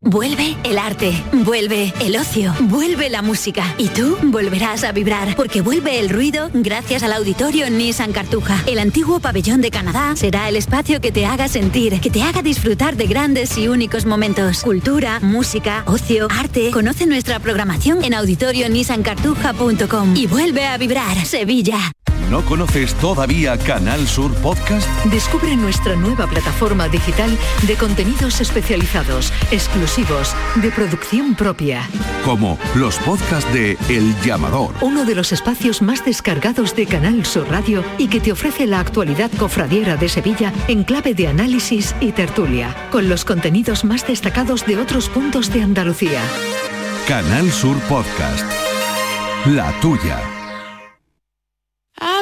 Vuelve el arte, vuelve el ocio, vuelve la música y tú volverás a vibrar porque vuelve el ruido gracias al auditorio Nissan Cartuja. El antiguo pabellón de Canadá será el espacio que te haga sentir, que te haga disfrutar de grandes y únicos momentos. Cultura, música, ocio, arte. Conoce nuestra programación en auditorionissancartuja.com y vuelve a vibrar Sevilla. ¿No conoces todavía Canal Sur Podcast? Descubre nuestra nueva plataforma digital de contenidos especializados, exclusivos, de producción propia. Como los podcasts de El Llamador. Uno de los espacios más descargados de Canal Sur Radio y que te ofrece la actualidad cofradiera de Sevilla en clave de análisis y tertulia, con los contenidos más destacados de otros puntos de Andalucía. Canal Sur Podcast. La tuya.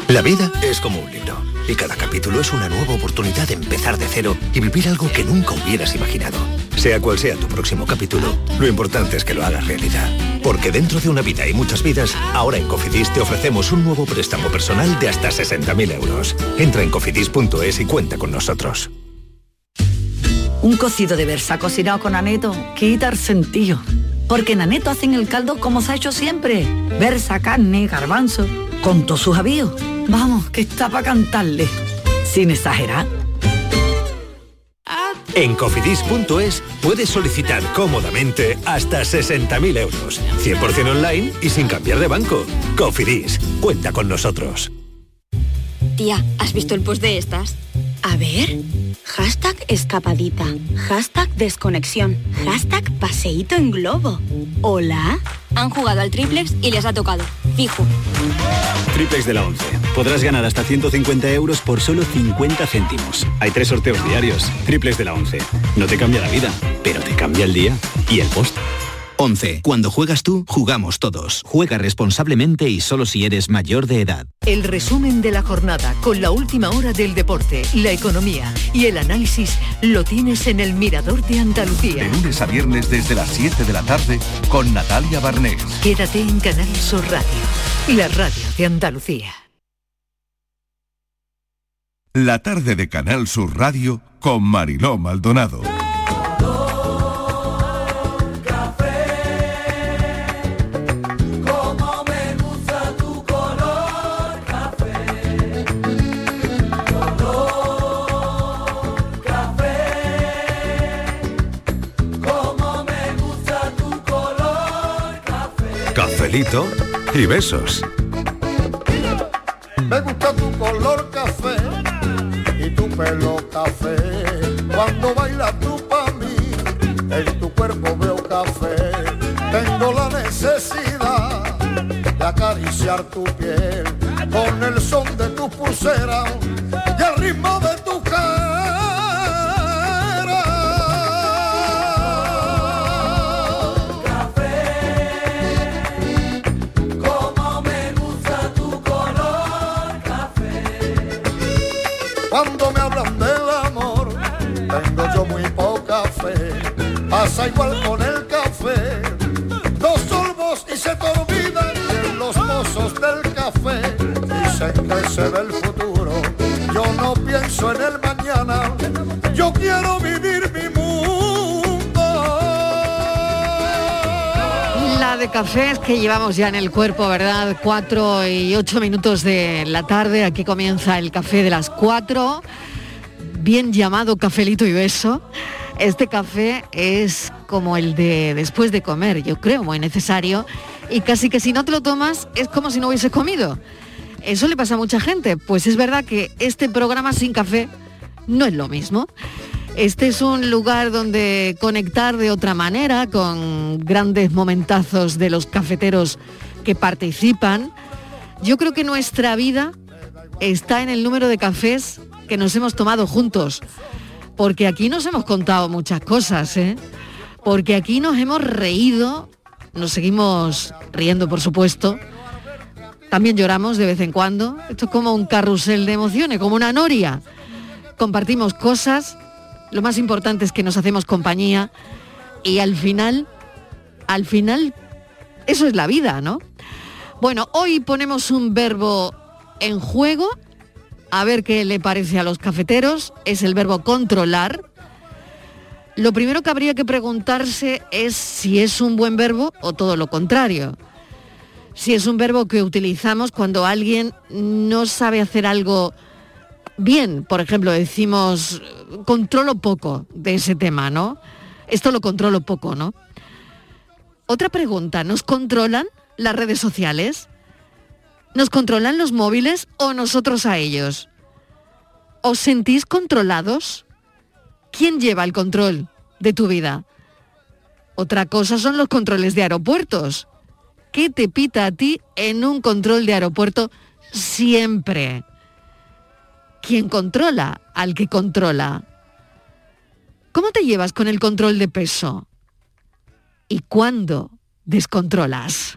La vida es como un libro y cada capítulo es una nueva oportunidad de empezar de cero y vivir algo que nunca hubieras imaginado. Sea cual sea tu próximo capítulo, lo importante es que lo hagas realidad. Porque dentro de una vida y muchas vidas, ahora en Cofidis te ofrecemos un nuevo préstamo personal de hasta 60.000 euros. Entra en cofidis.es y cuenta con nosotros. Un cocido de versa cocinado con aneto quita el sentido. Porque en aneto hacen el caldo como se ha hecho siempre. Versa, carne, garbanzo, con todos sus avíos. Vamos, que está para cantarle. Sin exagerar. En cofidis.es puedes solicitar cómodamente hasta 60.000 euros. 100% online y sin cambiar de banco. Cofidis, cuenta con nosotros. Tía, ¿has visto el post de estas? A ver. Hashtag escapadita. Hashtag desconexión. Hashtag paseíto en globo. ¿Hola? Han jugado al triplex y les ha tocado. Fijo. Triplex de la 11. Podrás ganar hasta 150 euros por solo 50 céntimos. Hay tres sorteos diarios. Triplex de la 11. No te cambia la vida, pero te cambia el día y el post. 11. Cuando juegas tú, jugamos todos. Juega responsablemente y solo si eres mayor de edad. El resumen de la jornada con la última hora del deporte, la economía y el análisis lo tienes en el Mirador de Andalucía. De lunes a viernes desde las 7 de la tarde con Natalia Barnés. Quédate en Canal Sur Radio, la radio de Andalucía. La tarde de Canal Sur Radio con Mariló Maldonado. Y besos. Me gusta tu color café y tu pelo café. Cuando bailas tú para mí, en tu cuerpo veo café. Tengo la necesidad de acariciar tu piel con el son de tu pulsera y el ritmo de tu Pasa igual con el café. Dos sorbos y se te de los mozos del café. Dicen que se ve el futuro. Yo no pienso en el mañana. Yo quiero vivir mi mundo. La de cafés que llevamos ya en el cuerpo, ¿verdad? Cuatro y ocho minutos de la tarde. Aquí comienza el café de las cuatro. Bien llamado cafelito y beso. Este café es como el de después de comer, yo creo, muy necesario. Y casi que si no te lo tomas es como si no hubieses comido. Eso le pasa a mucha gente. Pues es verdad que este programa sin café no es lo mismo. Este es un lugar donde conectar de otra manera con grandes momentazos de los cafeteros que participan. Yo creo que nuestra vida está en el número de cafés que nos hemos tomado juntos. Porque aquí nos hemos contado muchas cosas, ¿eh? Porque aquí nos hemos reído, nos seguimos riendo, por supuesto, también lloramos de vez en cuando. Esto es como un carrusel de emociones, como una noria. Compartimos cosas, lo más importante es que nos hacemos compañía y al final, al final, eso es la vida, ¿no? Bueno, hoy ponemos un verbo en juego, a ver qué le parece a los cafeteros, es el verbo controlar. Lo primero que habría que preguntarse es si es un buen verbo o todo lo contrario. Si es un verbo que utilizamos cuando alguien no sabe hacer algo bien, por ejemplo, decimos, controlo poco de ese tema, ¿no? Esto lo controlo poco, ¿no? Otra pregunta, ¿nos controlan las redes sociales? ¿Nos controlan los móviles o nosotros a ellos? ¿Os sentís controlados? ¿Quién lleva el control de tu vida? Otra cosa son los controles de aeropuertos. ¿Qué te pita a ti en un control de aeropuerto siempre? ¿Quién controla al que controla? ¿Cómo te llevas con el control de peso? ¿Y cuándo descontrolas?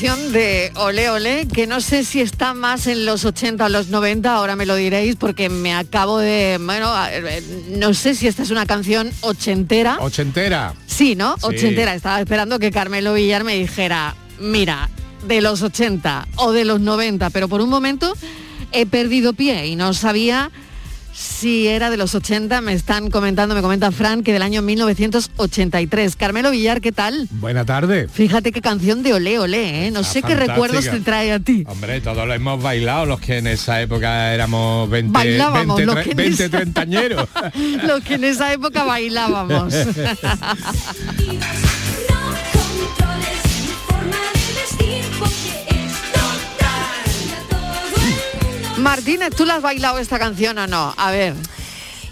Canción de Ole Ole, que no sé si está más en los 80 o los 90, ahora me lo diréis, porque me acabo de, bueno, no sé si esta es una canción ochentera. Ochentera. Sí, ¿no? Ochentera. Estaba esperando que Carmelo Villar me dijera, mira, de los 80 o de los 90, pero por un momento he perdido pie y no sabía si era de los 80, me están comentando, me comenta Fran, que del año 1983. Carmelo Villar, ¿qué tal? Buena tarde. Fíjate qué canción de Olé Olé, ¿eh? No sé qué recuerdos te trae a ti. Hombre, todos lo hemos bailado, los que en esa época éramos 20, 20, 20 treintañeros. los que en esa época bailábamos. Martínez, ¿tú la has bailado esta canción o no? A ver.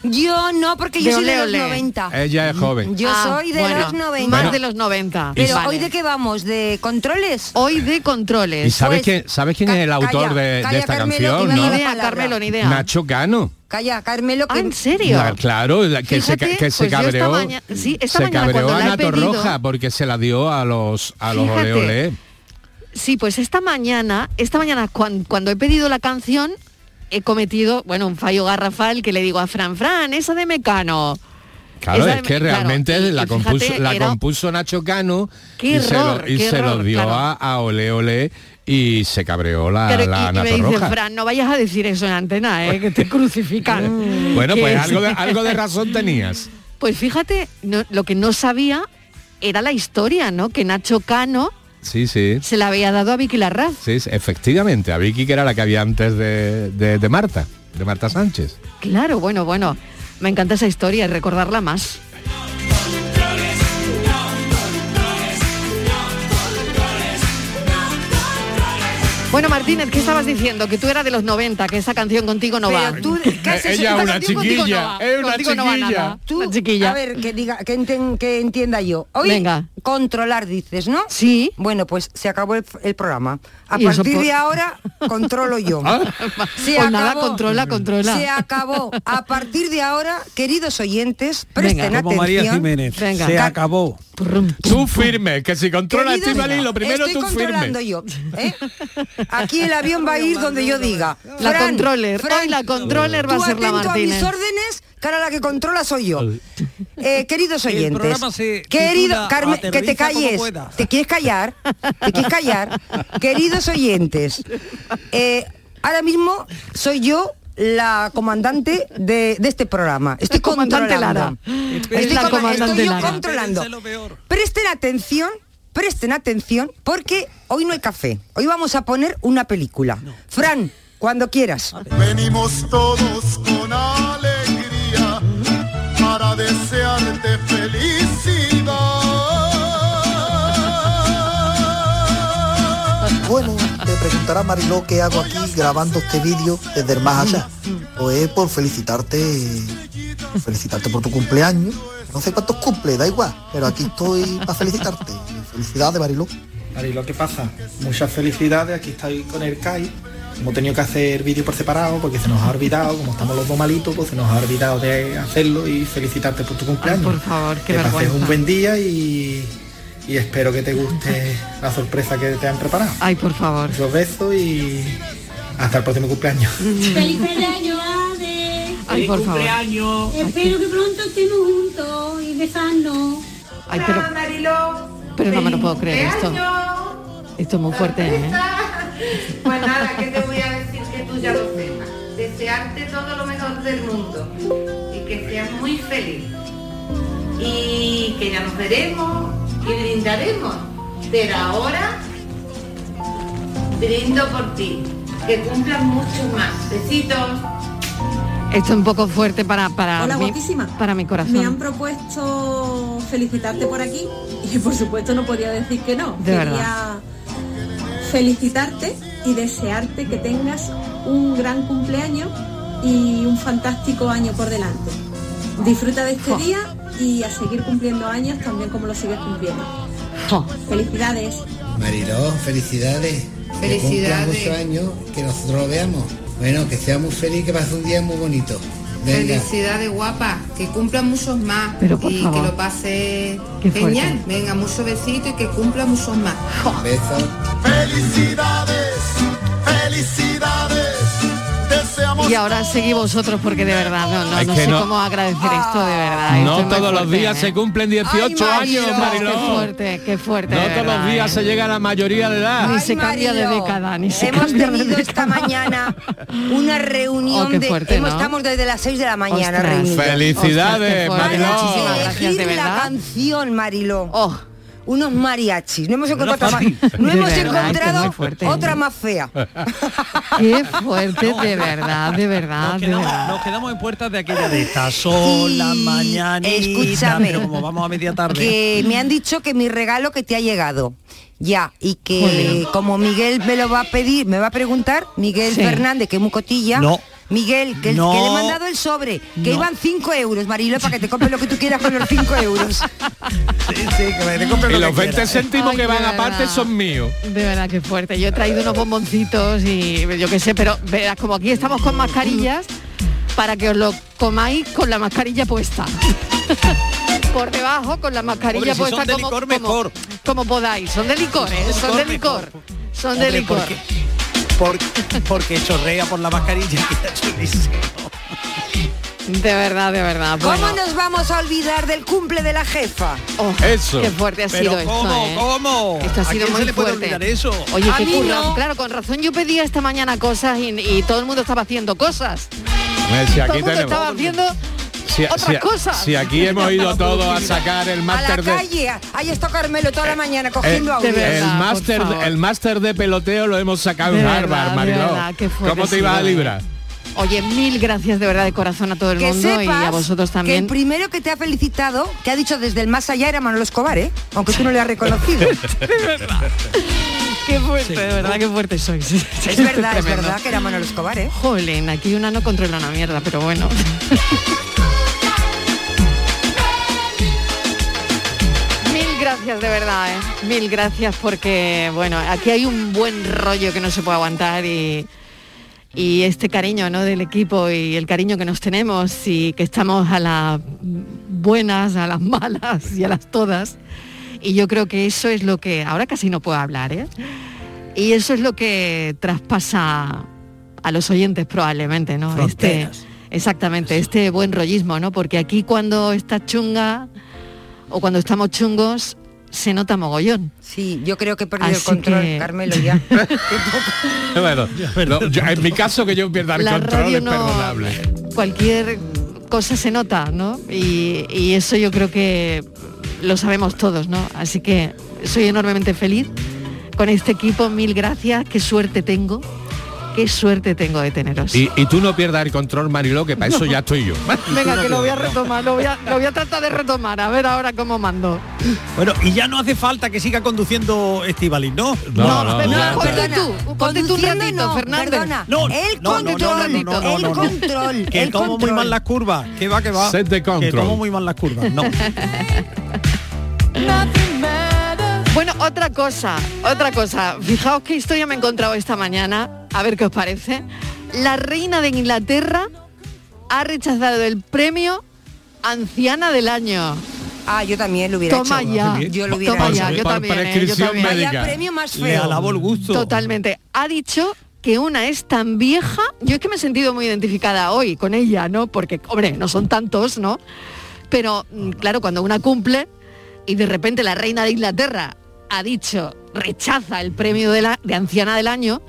Yo no, porque yo soy de los 90. Ella es joven. Yo ah, soy de los 90. Más de los 90. Pero hoy de qué vamos, de controles. Hoy de controles. ¿Y sabes, pues, quién, ¿sabes quién es el autor de, esta canción? Ni idea, Carmelo, ni idea. Nacho Cano. Calla, Carmelo. Ah, ¿En serio? claro, que, se, que pues se cabreó. sí, se cabreó a Nato Roja porque se la dio a los a los ole, ole. Sí, pues esta mañana, esta mañana cuando he pedido la canción, he cometido, bueno, un fallo garrafal que le digo a Fran, Fran, esa de Mecano. Claro, es que realmente la, compuso, Nacho Cano y, se lo, dio a, Ole Ole y se cabreó la, la y, me dice, Fran, no vayas a decir eso en antena, ¿eh? que te crucifican. bueno, pues algo de, algo de razón tenías. Pues fíjate, lo que no sabía era la historia, ¿no? Que Nacho Cano Sí, sí. Se la había dado a Vicky Larraz. Sí, efectivamente, a Vicky que era la que había antes de, de Marta, de Marta Sánchez. Claro, bueno, bueno. Me encanta esa historia y recordarla más. Bueno, Martínez, ¿qué estabas diciendo? Que tú eras de los 90, que esa canción contigo no va. Tú, Ella una chiquilla, es una chiquilla. Tú, chiquilla. A ver, que diga, que, entienda yo. Hoy Venga. controlar dices, ¿no? Sí. Bueno, pues se acabó el, programa. A partir de ahora controlo yo. ¿Ah? Se pues nada, controla, controla. Se acabó. A partir de ahora, queridos oyentes, presten Venga, como atención. María Jiménez. Venga. Se acabó. Tú firme, que si controla Estivali, lo primero estoy tú controlando yo. ¿eh? Aquí el avión va a ir donde yo diga. La Fran, controller, Fran, hoy la controller va a ser la a mis Martínez. órdenes, que ahora la que controla soy yo. Eh, queridos oyentes, querido Carmen, que te calles, te quieres callar, te quieres callar, queridos oyentes, eh, ahora mismo soy yo la comandante de, de este programa. Estoy comandante controlando. Lara. Estoy, Es la estoy yo Lara. controlando. Presten atención, presten atención, porque hoy no hay café. Hoy vamos a poner una película. Fran, cuando quieras. Venimos todos preguntará Mariló qué hago aquí grabando este vídeo desde el más allá. Pues por felicitarte, felicitarte por tu cumpleaños. No sé cuántos cumple, da igual, pero aquí estoy para felicitarte. Felicidades, Mariló. Mariló, ¿qué pasa? Muchas felicidades, aquí estoy con el CAI. Hemos tenido que hacer vídeo por separado porque se nos ha olvidado, como estamos los dos malitos, pues se nos ha olvidado de hacerlo y felicitarte por tu cumpleaños. por favor, qué que pases vergüenza. un buen día y, y espero que te guste la sorpresa que te han preparado. Ay, por favor. Los besos y hasta el próximo cumpleaños. ¡Feliz cumpleaños, Ade! Ay, por favor. Espero que pronto estemos juntos y besarnos. Ay, pero, pero no me lo puedo creer esto. Esto es muy fuerte, ¿eh? Pues nada, ¿qué te voy a decir que tú ya lo sepas? Desearte todo lo mejor del mundo y que seas muy feliz. Y que ya nos veremos y brindaremos. Pero ahora brindo por ti. Que cumplan muchos más. Besitos. Esto es un poco fuerte para, para, Hola, mi, para mi corazón. Me han propuesto felicitarte por aquí y por supuesto no podía decir que no. De Quería felicitarte y desearte que tengas un gran cumpleaños y un fantástico año por delante. Disfruta de este día y a seguir cumpliendo años también como lo sigues cumpliendo. Felicidades. Mariló, felicidades. Que Felicidades. cumpla muchos años, que nosotros lo veamos. Bueno, que sea muy feliz, que pase un día muy bonito. Venga. Felicidades guapa, que cumplan muchos más Pero, por y favor. que lo pase genial. Venga, muchos besitos y que cumplan muchos más. Besos. Felicidades, felicidades. Y ahora seguí vosotros porque de verdad no, no, no sé no- cómo agradecer esto de verdad. No todos los días ¿eh? se cumplen 18 años, Mariló. Qué fuerte, qué fuerte. No de todos los días ¿eh? se llega a la mayoría de edad. Ni se cambia de década, ni se Hemos cambia de tenido esta mañana una reunión Oh, de fuerte, hemos- ¿no? estamos desde las 6 de la mañana Ostras. Felicidades, Ostras. Mariló. Muchísimas gracias, de la canción, Mariló. Oh. Unos mariachis. No hemos encontrado, otra, más fea. Qué fuerte, de verdad, de verdad, Nos de quedamos, verdad. nos quedamos en puertas de aquella de esta sola mañana. escúchame, pero como vamos a media tarde. Que me han dicho que mi regalo que te ha llegado. Ya, y que Joder. como Miguel me lo va a pedir, me va a preguntar, Miguel Sí. Fernández, que es muy cotilla. No. Miguel, que, No. que le he mandado el sobre, que No. iban 5 euros, Marilo, para que te compres lo que tú quieras con los 5 euros. Sí, sí, que me te compre Y lo los que 20 quieras. céntimos Ay, que van aparte son míos. De verdad que fuerte. Yo he traído unos bomboncitos y yo qué sé, pero verás, como aquí estamos con mascarillas, para que os lo comáis con la mascarilla puesta. Por debajo, con la mascarilla Hombre, si puesta son de como, licor, como- mejor. como podáis. Son de licor, ¿eh? Son de licor. Son de licor. Por- porque chorrea por la mascarilla. queda chulísimo. De verdad, de verdad. ¿Cómo Bueno, nos vamos a olvidar del cumple de la jefa? oh, Eso. Qué fuerte ha Pero sido esto, ¿cómo? ¿eh? ¿Cómo? Esto ha ¿A sido quién muy se le puede fuerte. olvidar eso? Oye, A qué mí curra. no. Claro, con razón yo pedía esta mañana cosas y, y todo el mundo estaba haciendo cosas. Todo el mundo tenemos. estaba haciendo Si, otras si- cosas. si aquí hemos ido todos a sacar el A la máster de calle, ahí está Carmelo toda la mañana eh, cogiendo audio. de verdad, el máster el máster de peloteo lo hemos sacado De en verdad, Harvard, de Mariló. ¿Cómo te ha ibas a eh. librar? Oye, mil gracias de verdad de corazón a todo el que mundo y a vosotros que el también. primero que te ha felicitado, que ha dicho desde el más allá era Manolo Escobar, ¿eh? Aunque tú no le has reconocido. Qué fuerte, de verdad, qué fuerte sois. es verdad, es verdad que era Manolo Escobar, ¿eh? Jolín, aquí una no controla una mierda, pero bueno. Gracias de verdad, ¿eh? Mil gracias porque, bueno, aquí hay un buen rollo que no se puede aguantar y, y este cariño ¿no? del equipo y el cariño que nos tenemos y que estamos a las buenas, a las malas y a las todas, Y yo creo que eso es lo que, ahora casi no puedo hablar, ¿eh? Y eso es lo que traspasa a los oyentes probablemente, ¿no? Este, exactamente, este buen rollismo, ¿no? Porque aquí cuando está chunga o cuando estamos chungos se nota mogollón. Sí, yo creo que he perdido el control, Carmelo, ya. bueno, en mi caso que yo pierda el control es perdonable. Cualquier cosa se nota, ¿no? y eso yo creo que lo sabemos todos, ¿no? Así que soy enormemente feliz con este equipo, mil gracias, qué suerte tengo qué suerte tengo de teneros. Y, tú no pierdas el control, Mariló, que para eso ya estoy yo. Venga, que lo voy a retomar, lo voy a, tratar de retomar, a ver ahora cómo mando. Bueno, y ya no hace falta que siga conduciendo Estivalín, ¿no? No, no, no, ponte tú, ponte tú un ratito. Perdona, no, el control, el control. Que tomo muy mal las curvas, que va, que va. Set de control. Que tomo muy mal las curvas, no. Bueno, otra cosa, otra cosa. Fijaos qué historia me he encontrado esta mañana. A ver qué os parece. La reina de Inglaterra ha rechazado el premio Anciana del Año. Ah, yo también lo hubiera Toma hecho. Ya. Yo lo hubiera Toma ya, yo también, eh, yo también. Vaya premio más feo. Le alabo el gusto. Totalmente. Ha dicho que una es tan vieja, yo es que me he sentido muy identificada hoy con ella, ¿no? Porque, hombre, no son tantos, ¿no? Pero, mm, claro, cuando una cumple y de repente la reina de Inglaterra ha dicho, rechaza el premio de, la, de anciana del año,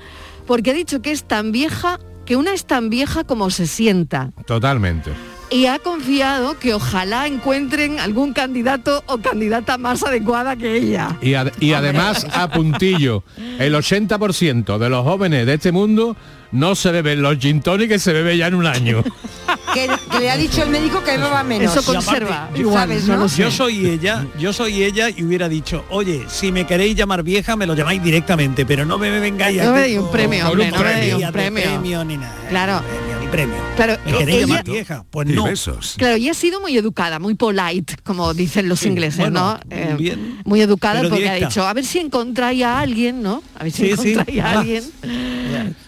porque ha dicho que es tan vieja, que una es tan vieja como se sienta. Totalmente. Y ha confiado que ojalá encuentren algún candidato o candidata más adecuada que ella. Y, y además, a puntillo, el 80% de los jóvenes de este mundo no se beben los gin que se bebe ya en un año. que, le ha dicho el médico que beba menos. Eso conserva. Igual, Yo soy ella, yo soy ella y hubiera dicho, oye, si me queréis llamar vieja, me lo llamáis directamente, pero no me, vengáis no a... Me un premio, hombre, no me un premio. ni nada. Claro. Ni premio. Claro, ¿Me queréis llamar vieja? Pues no. Claro, y ha sido muy educada, muy polite, como dicen los ingleses, ¿no? Eh, muy educada porque ha dicho, a ver si encontráis a alguien, ¿no? A ver si encontráis a alguien,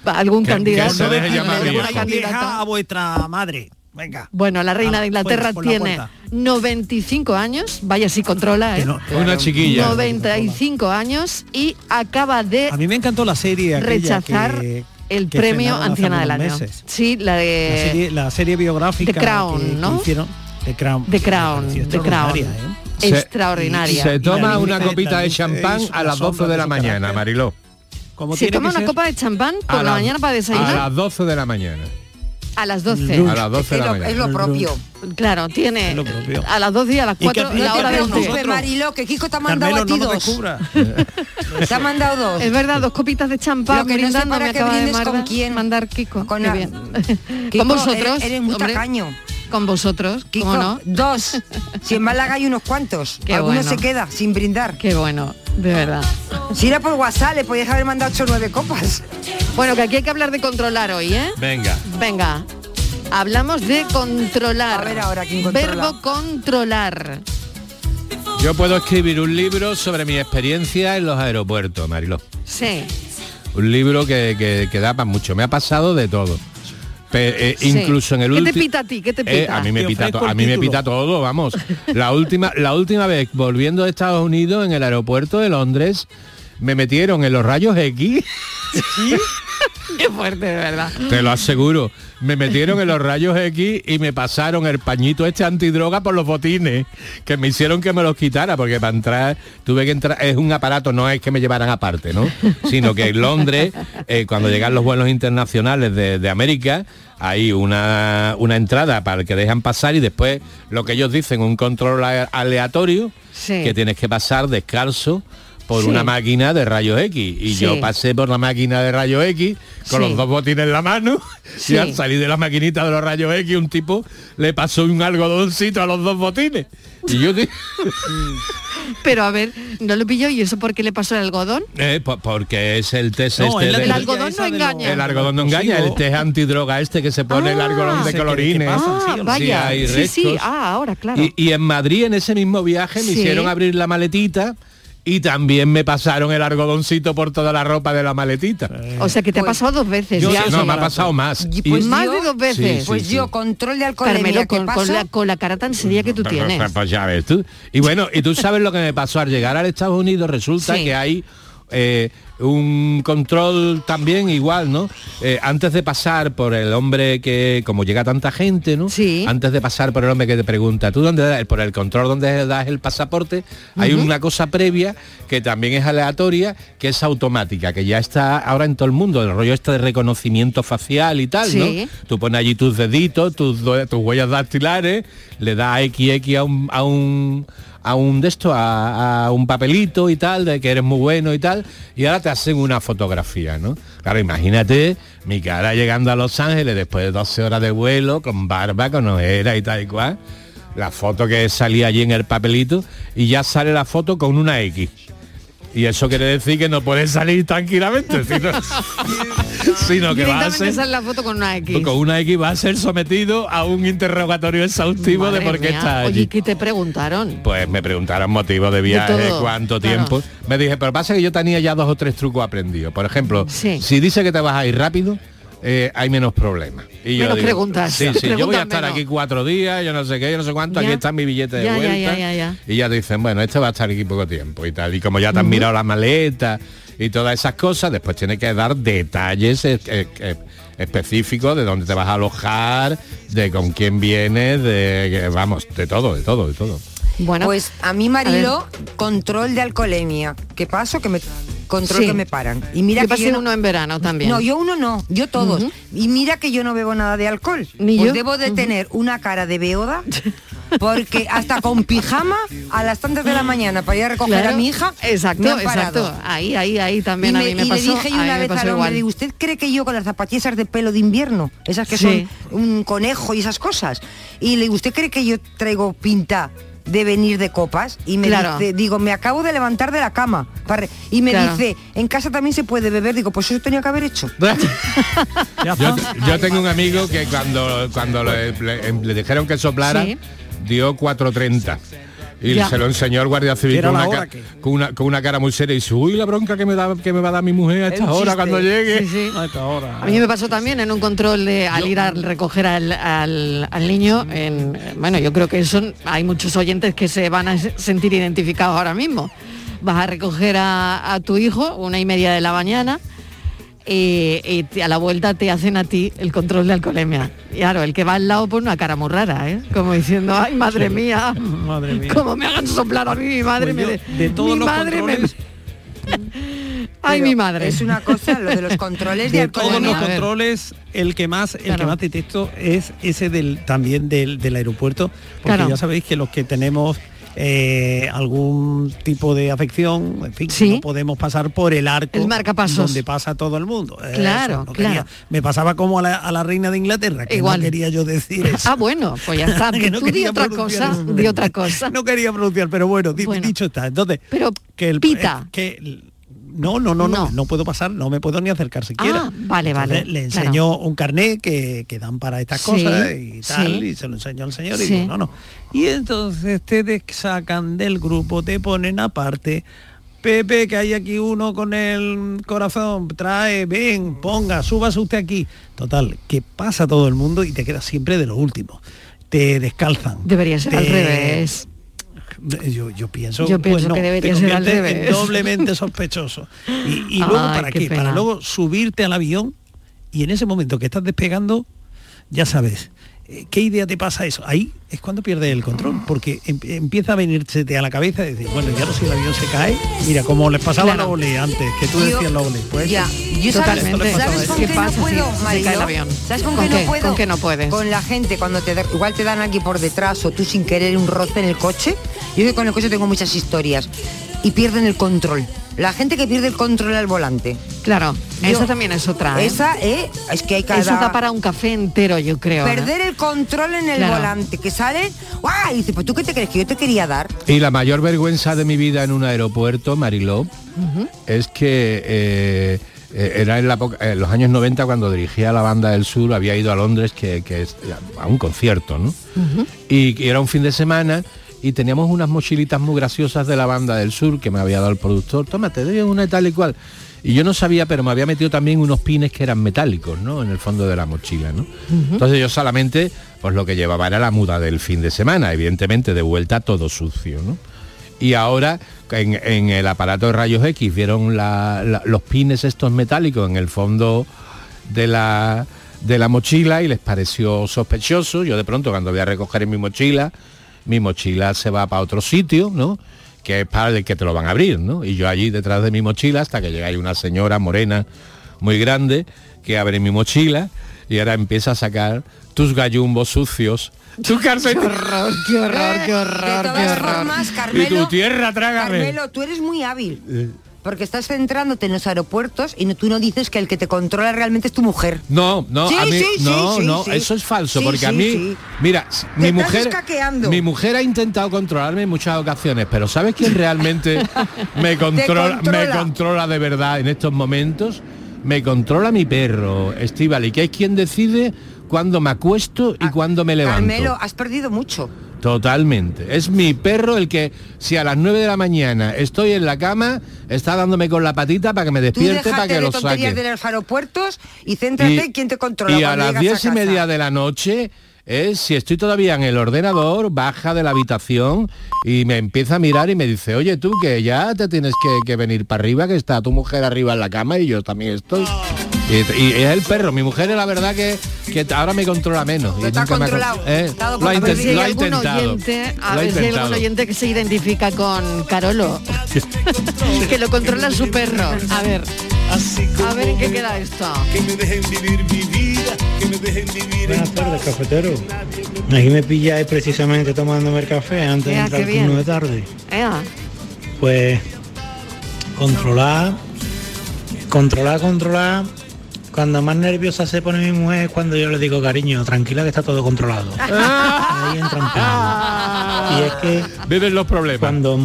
algún candidato a vuestra madre. Venga. Bueno, la reina de Inglaterra tiene 95 años, vaya si controla, ¿eh? Una chiquilla. 95 años y acaba de A mí me encantó la serie rechazar el premio Anciana del Año. Sí, la de la serie, biográfica The Crown, ¿no? hicieron. The Crown. The Crown, The Crown. ¿eh? Extraordinaria. Se, toma una copita de champán a las 12 de la mañana, Mariló. Se toma una copa de champán por la, mañana para desayunar. A las 12 de la mañana. A las 12. A las 12 de la mañana. Es lo propio. Claro, tiene a las 12 y a las 4 la hora de té. Marilo, que Kiko te ha mandado a ti no dos. te ha mandado dos. Es verdad, dos copitas de champán que no sé para que brindes con quién. mandar Kiko. Con, bien. con vosotros. Eres, muy tacaño. Con vosotros, Kiko, no? Dos. Si en Málaga hay unos cuantos. Qué Alguno se queda sin brindar. Qué bueno, de verdad. Si era por WhatsApp, le podías haber mandado 8 o 9 copas. Bueno, que aquí hay que hablar de controlar hoy, ¿eh? Venga. Venga. Hablamos de controlar. A ver ahora quién Verbo controlar. Yo puedo escribir un libro sobre mi experiencia en los aeropuertos, Marilo. Sí. Un libro que, que, da para mucho. Me ha pasado de todo. Eh, incluso en el último ¿Qué te pita a ti? ¿Qué te eh, pita? a mí me pita, a mí me pita todo, vamos. La última, la última vez volviendo de Estados Unidos en el aeropuerto de Londres me metieron en los rayos X. ¿Sí? Qué fuerte, de verdad. Te lo aseguro. Me metieron en los rayos X y me pasaron el pañito este antidroga por los botines, que me hicieron que me los quitara, porque para entrar tuve que entrar, es un aparato, no es que me llevaran aparte, ¿no? Sino que en Londres, eh, cuando llegan los vuelos internacionales de, América, hay una, una entrada para el que dejan pasar y después lo que ellos dicen, un control aleatorio, que tienes que pasar descalzo por una máquina de rayos X. Y yo pasé por la máquina de rayos X con los dos botines en la mano y al salir de la maquinita de los rayos X un tipo le pasó un algodoncito a los dos botines. Y yo Pero a ver, no lo pilló y eso por qué le pasó el algodón? Eh, porque es el test este el, algodón no engaña. El algodón no engaña, el test antidroga este que se pone el ah. algodón de colorines. Ah, vaya. Sí, sí, ah, ahora claro. Y, en Madrid en ese mismo viaje me hicieron abrir la maletita y también me pasaron el algodoncito por toda la ropa de la maletita. O sea que te ha pasado dos veces Yo ya. sí, no, me ha pasado más. Y Y- pues más yo- de dos veces. Sí, Pues sí, yo, control de alcoholemia, Carmelo, ¿qué con, con la, con la cara tan seria que tú Pues, tienes. pues, pues ya ves tú. Y bueno, y tú sabes lo que me pasó al llegar al Estados Unidos, resulta Sí. que hay eh, un control también igual, ¿no? Eh, antes de pasar por el hombre que, como llega tanta gente, ¿no? Sí. Antes de pasar por el hombre que te pregunta, ¿tú dónde das? Por el control donde das el pasaporte, hay una cosa previa que también es aleatoria, que es automática, que ya está ahora en todo el mundo, el rollo este de reconocimiento facial y tal, Sí. ¿no? Tú pones allí tus deditos, tus, tus huellas dactilares, le das XX a un, a un a un de a, un papelito y tal, de que eres muy bueno y tal, y ahora te hacen una fotografía, ¿no? Claro, imagínate mi cara llegando a Los Ángeles después de 12 horas de vuelo, con barba, con ojera y tal y cual, la foto que salía allí en el papelito, y ya sale la foto con una X. Y eso quiere decir que no puedes salir tranquilamente, sino, sino que va a ser la foto con una X. con una X va a ser sometido a un interrogatorio exhaustivo de por qué mía. está allí. Oye, ¿qué te preguntaron? Pues me preguntaron motivos de viaje, cuánto claro. tiempo. Me dije, pero pasa que yo tenía ya dos o tres trucos aprendidos. Por ejemplo, si dice que te vas a ir rápido, eh, hay menos problemas. Y yo Menos digo, preguntas. Sí, sí, yo voy a estar menos. aquí cuatro días, yo no sé qué, yo no sé cuánto, Ya. aquí está mi billete de Ya, vuelta. ya. Y ya te dicen, bueno, este va a estar aquí poco tiempo y tal. Y como ya te han mirado la maleta y todas esas cosas, después tienes que dar detalles eh, eh, específicos de dónde te vas a alojar, de con quién vienes, de vamos, de todo, de todo, de todo. Bueno, pues a mí Marilo, control de alcoholemia. ¿Qué paso? Que me control Sí. que me paran. Y mira Yo que pasé yo no- uno en verano también. No, yo uno no, yo todos. Y mira que yo no bebo nada de alcohol. Ni pues yo. debo de Ujú. tener una cara de beoda porque hasta con pijama a las tantas de la mañana para ir a recoger Claro, a mi hija. Exacto, me han parado. exacto. Ahí, ahí, ahí también y a me- mí me y pasó. le dije yo a una vez al hombre, digo, ¿usted cree que yo con las zapatillas de pelo de invierno, esas que Sí. son un conejo y esas cosas? Y le digo, ¿usted cree que yo traigo pinta de venir de copas? Y me Claro. dice, digo, me acabo de levantar de la cama. para- Y me Claro. dice, en casa también se puede beber. Digo, pues eso tenía que haber hecho. Yo, yo tengo un amigo que cuando, cuando le, le- le dijeron que soplara, Sí. dio 4.30. Y Ya. se lo enseñó el guardia civil ¿Era con una, hora con, una, con una cara muy seria y dice, uy, la bronca que me, da, que me va a dar mi mujer a Es esta hora chiste. cuando llegue. Sí, sí. A esta hora. A mí me pasó también en un control de al ir a recoger al, al- al niño. En, bueno, yo creo que son hay muchos oyentes que se van a se- sentir identificados ahora mismo. Vas a recoger a, a tu hijo una y media de la mañana te- a la vuelta te hacen a ti el control de alcoholemia. Y claro, el que va al lado pone una cara muy rara, ¿eh? Como diciendo, ay madre mía, Madre mía. como me hagan soplar a mí, mi madre Pues me de todos mi los madre me- controles- Ay, Pero mi madre. Es una cosa, lo de los controles de, de todos los controles el que más el Claro. que más detesto es ese del también del, del aeropuerto porque Claro. ya sabéis que los que tenemos eh, algún tipo de afección en fin Sí. no podemos pasar por el arco El marcapasos. donde pasa todo el mundo Eso, Claro, no claro. quería- me pasaba como a la, a la reina de Inglaterra que Igual. no quería yo decir eso Ah, bueno, pues ya está. Que no Tú di otra cosa, di otra cosa. no quería pronunciar pero bueno, di- Bueno. dicho está entonces Pero que el pita. eh, que el- no, no, no, no, No. puedo pasar, no me puedo ni acercar siquiera. Ah, vale, vale, le claro. enseñó un carnet que, que dan para estas Sí, cosas y tal, sí. y se lo enseñó al señor y digo, no, no. Y entonces te sacan del grupo, te ponen aparte. Pepe, que hay aquí uno con el corazón, trae, ven, ponga, súbase usted aquí. Total, que pasa todo el mundo y te quedas siempre de lo último. Te descalzan. Debería ser al revés. Yo, yo pienso, Yo pienso pues no, que debería te ser al revés. doblemente sospechoso. Y, y luego, Ay, ¿para qué qué? Para luego subirte al avión y en ese momento que estás despegando, ya sabes, eh, ¿qué idea te pasa eso? Ahí es cuando pierdes el control, porque em- empieza a venirse a la cabeza y decir, bueno, ya no si el avión se cae, mira, como les pasaba Claro. a la Ole antes, que tú Yo- decías la Ole. Pues ya, yo Totalmente. pasaba a ¿sabes eso. con ¿Qué qué pasa no si puedo, se cae el avión? ¿Sabes con, ¿Con qué no puedo? ¿Con qué no puedes? Con la gente cuando te da- igual te dan aquí por detrás o tú sin querer un roce en el coche. Yo que con el coche tengo muchas historias y pierden el control. La gente que pierde el control al volante. Claro, Yo- esa también es otra. ¿eh? Esa, eh, es que hay cada... Eso da para un café entero, yo creo. Perder el control en el Claro. volante, que sale, ¡guau! Y dice, pues tú qué te crees que yo te quería dar. Y la mayor vergüenza de mi vida en un aeropuerto, Mariló, es que eh, era en, la poca- en los años 90 cuando dirigía la banda del sur, había ido a Londres que, que es- a un concierto, ¿no? Y, y era un fin de semana y teníamos unas mochilitas muy graciosas de la banda del sur que me había dado el productor. Toma, te doy una y tal y cual. Y yo no sabía, pero me había metido también unos pines que eran metálicos, ¿no? En el fondo de la mochila, ¿no? Entonces yo solamente, pues lo que llevaba era la muda del fin de semana, evidentemente de vuelta todo sucio, ¿no? Y ahora en, en el aparato de rayos X vieron la- la- los pines estos metálicos en el fondo de la, de la mochila y les pareció sospechoso. Yo de pronto cuando voy a recoger mi mochila, mi mochila se va para otro sitio, ¿no? Que es para el que te lo van a abrir, ¿no? Y yo allí detrás de mi mochila hasta que llega ahí una señora morena muy grande que abre mi mochila y ahora empieza a sacar tus gallumbos sucios. Tu calcetín. Qué horror, qué horror, qué horror, de qué todas horror. formas, Y Carmelo, tu tierra, trágame. Carmelo, tú eres muy hábil. Porque estás centrándote en los aeropuertos y no- tú no dices que el que te controla realmente es tu mujer. No, no, Sí, a mí, sí, no, sí, no, eso es falso, porque a mí, mira, Te mi mujer, mi mujer ha intentado controlarme en muchas ocasiones, pero ¿sabes quién realmente me controla, me controla. de verdad en estos momentos? Me controla mi perro, Estival, y que es quien decide cuándo me acuesto y cuándo me levanto. Carmelo, has perdido mucho. Totalmente. Es mi perro el que, si a las 9 de la mañana estoy en la cama, está dándome con la patita para que me Tú despierte, para que de lo saque. de los aeropuertos y céntrate en quién te controla. y a las diez y media de la noche es si estoy todavía en el ordenador, baja de la habitación y me empieza a mirar y me dice, oye tú que ya te tienes que, que venir para arriba, que está tu mujer arriba en la cama y yo también estoy. Y, y es el perro, mi mujer es la verdad que, que ahora me controla menos. y Está nunca me ha. ¿eh? Lo ha, A ver inten- si hay lo ha algún intentado. oyente, a ver si hay algún oyente que se identifica con Carolo. que lo controla su perro. A ver. A ver en qué queda esto. Buenas tardes, cafetero. Aquí me pilláis precisamente tomándome el café antes de entrar turno de tarde. Ea. Pues controlar, controlar, controlar. Cuando más nerviosa se pone mi mujer es cuando yo le digo, cariño, tranquila que está todo controlado. Ahí entra en plan. Y es que viven los problemas. Cuando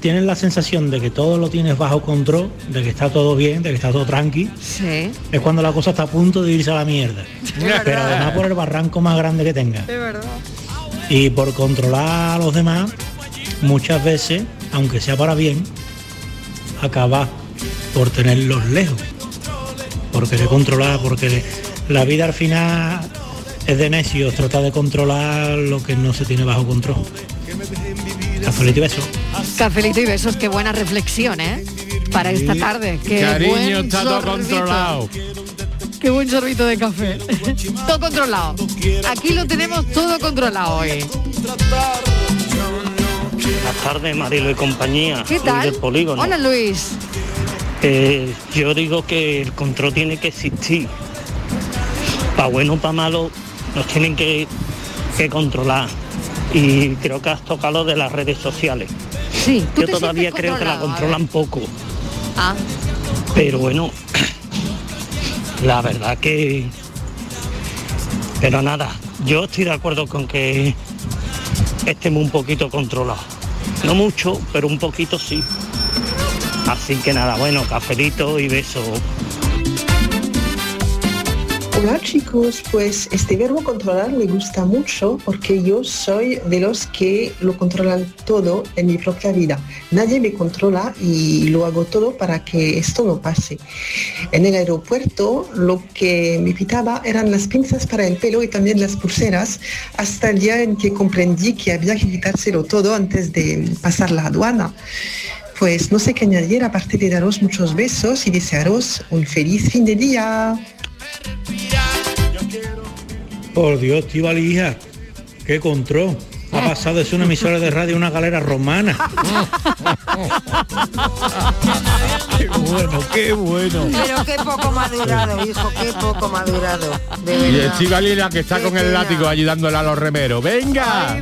tienes la sensación de que todo lo tienes bajo control, de que está todo bien, de que está todo tranqui, Sí. es cuando la cosa está a punto de irse a la mierda. Pero además por el barranco más grande que tenga. De verdad. Y por controlar a los demás, muchas veces, aunque sea para bien, acaba por tenerlos lejos. Por querer controlar, porque la vida al final es de necios, trata de controlar lo que no se tiene bajo control. Cafelito y beso. Cafelito y besos, qué buena reflexión, ¿eh? Para esta tarde. Qué Cariño, buen está todo sorbito. controlado. Qué buen sorbito de café. todo controlado. Aquí lo tenemos todo controlado hoy. Buenas tardes, Marilo y compañía. ¿Qué Luis tal? del polígono. Hola Luis. Eh, yo digo que el control tiene que existir. Para bueno o para malo nos tienen que, que controlar. Y creo que has tocado lo de las redes sociales. Sí, Yo todavía creo que la controlan poco. Ah, Pero bueno, la verdad que... Pero nada, yo estoy de acuerdo con que estemos un poquito controlados. No mucho, pero un poquito sí. Así que nada, bueno, cafelito y beso. Hola chicos, pues este verbo controlar me gusta mucho porque yo soy de los que lo controlan todo en mi propia vida. Nadie me controla y lo hago todo para que esto no pase. En el aeropuerto lo que me pitaba eran las pinzas para el pelo y también las pulseras hasta el día en que comprendí que había que quitárselo todo antes de pasar la aduana. Pues no sé qué añadir aparte de daros muchos besos y desearos un feliz fin de día. Por Dios, tío hija, qué control. Ha pasado de ser una emisora de radio a una galera romana. Qué bueno, qué bueno. Pero qué poco madurado, hijo, qué poco madurado. De Y verdad. Estivali la que está Qué con el látigo allí dándole a los remeros. ¡Venga! Ay,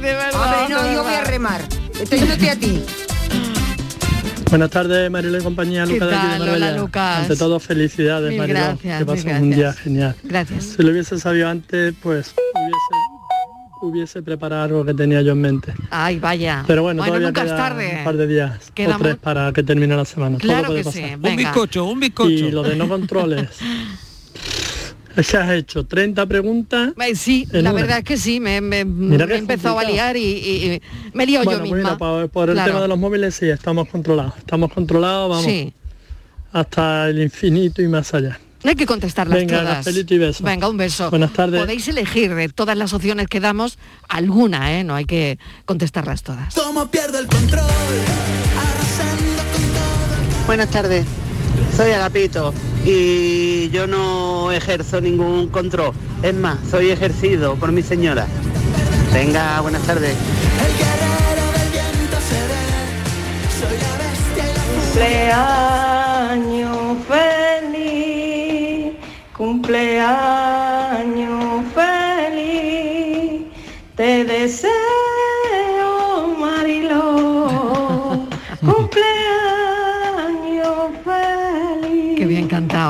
no, yo voy a remar. Estoy yéndote a ti. Buenas tardes, Marilo y compañía, ¿Qué Lucas de aquí de? Marbella. Hola, Lucas. Ante todo, felicidades, Mil Marilo. gracias, que mil pases un día genial. Gracias. Si lo hubiese sabido antes, pues hubiese, hubiese preparado algo que tenía yo en mente. Ay, vaya. Pero bueno, todavía nunca es queda tarde. un par de días o tres para que termine la semana. Claro Todo puede que sí, pasar. venga. Un bizcocho, un bizcocho. Y lo de no controles. Que has hecho 30 preguntas. Eh, sí, la una. verdad es que sí, me, me, Mira me que he empezado a liar y, y- y me bueno, yo pues misma. mira, por, por el Claro. tema de los móviles sí, estamos controlados. Estamos controlados, vamos. Sí. Hasta el infinito y más allá. No hay que contestarlas Venga, todas. y beso. Venga, un beso. Buenas tardes. Podéis elegir de todas las opciones que damos alguna, ¿eh? No hay que contestarlas todas. ¿Cómo pierdo el control? Buenas tardes, soy Agapito y yo no ejerzo ningún control. Es más, soy ejercido por mi señora. Venga, buenas tardes. Cumpleaños feliz, cumpleaños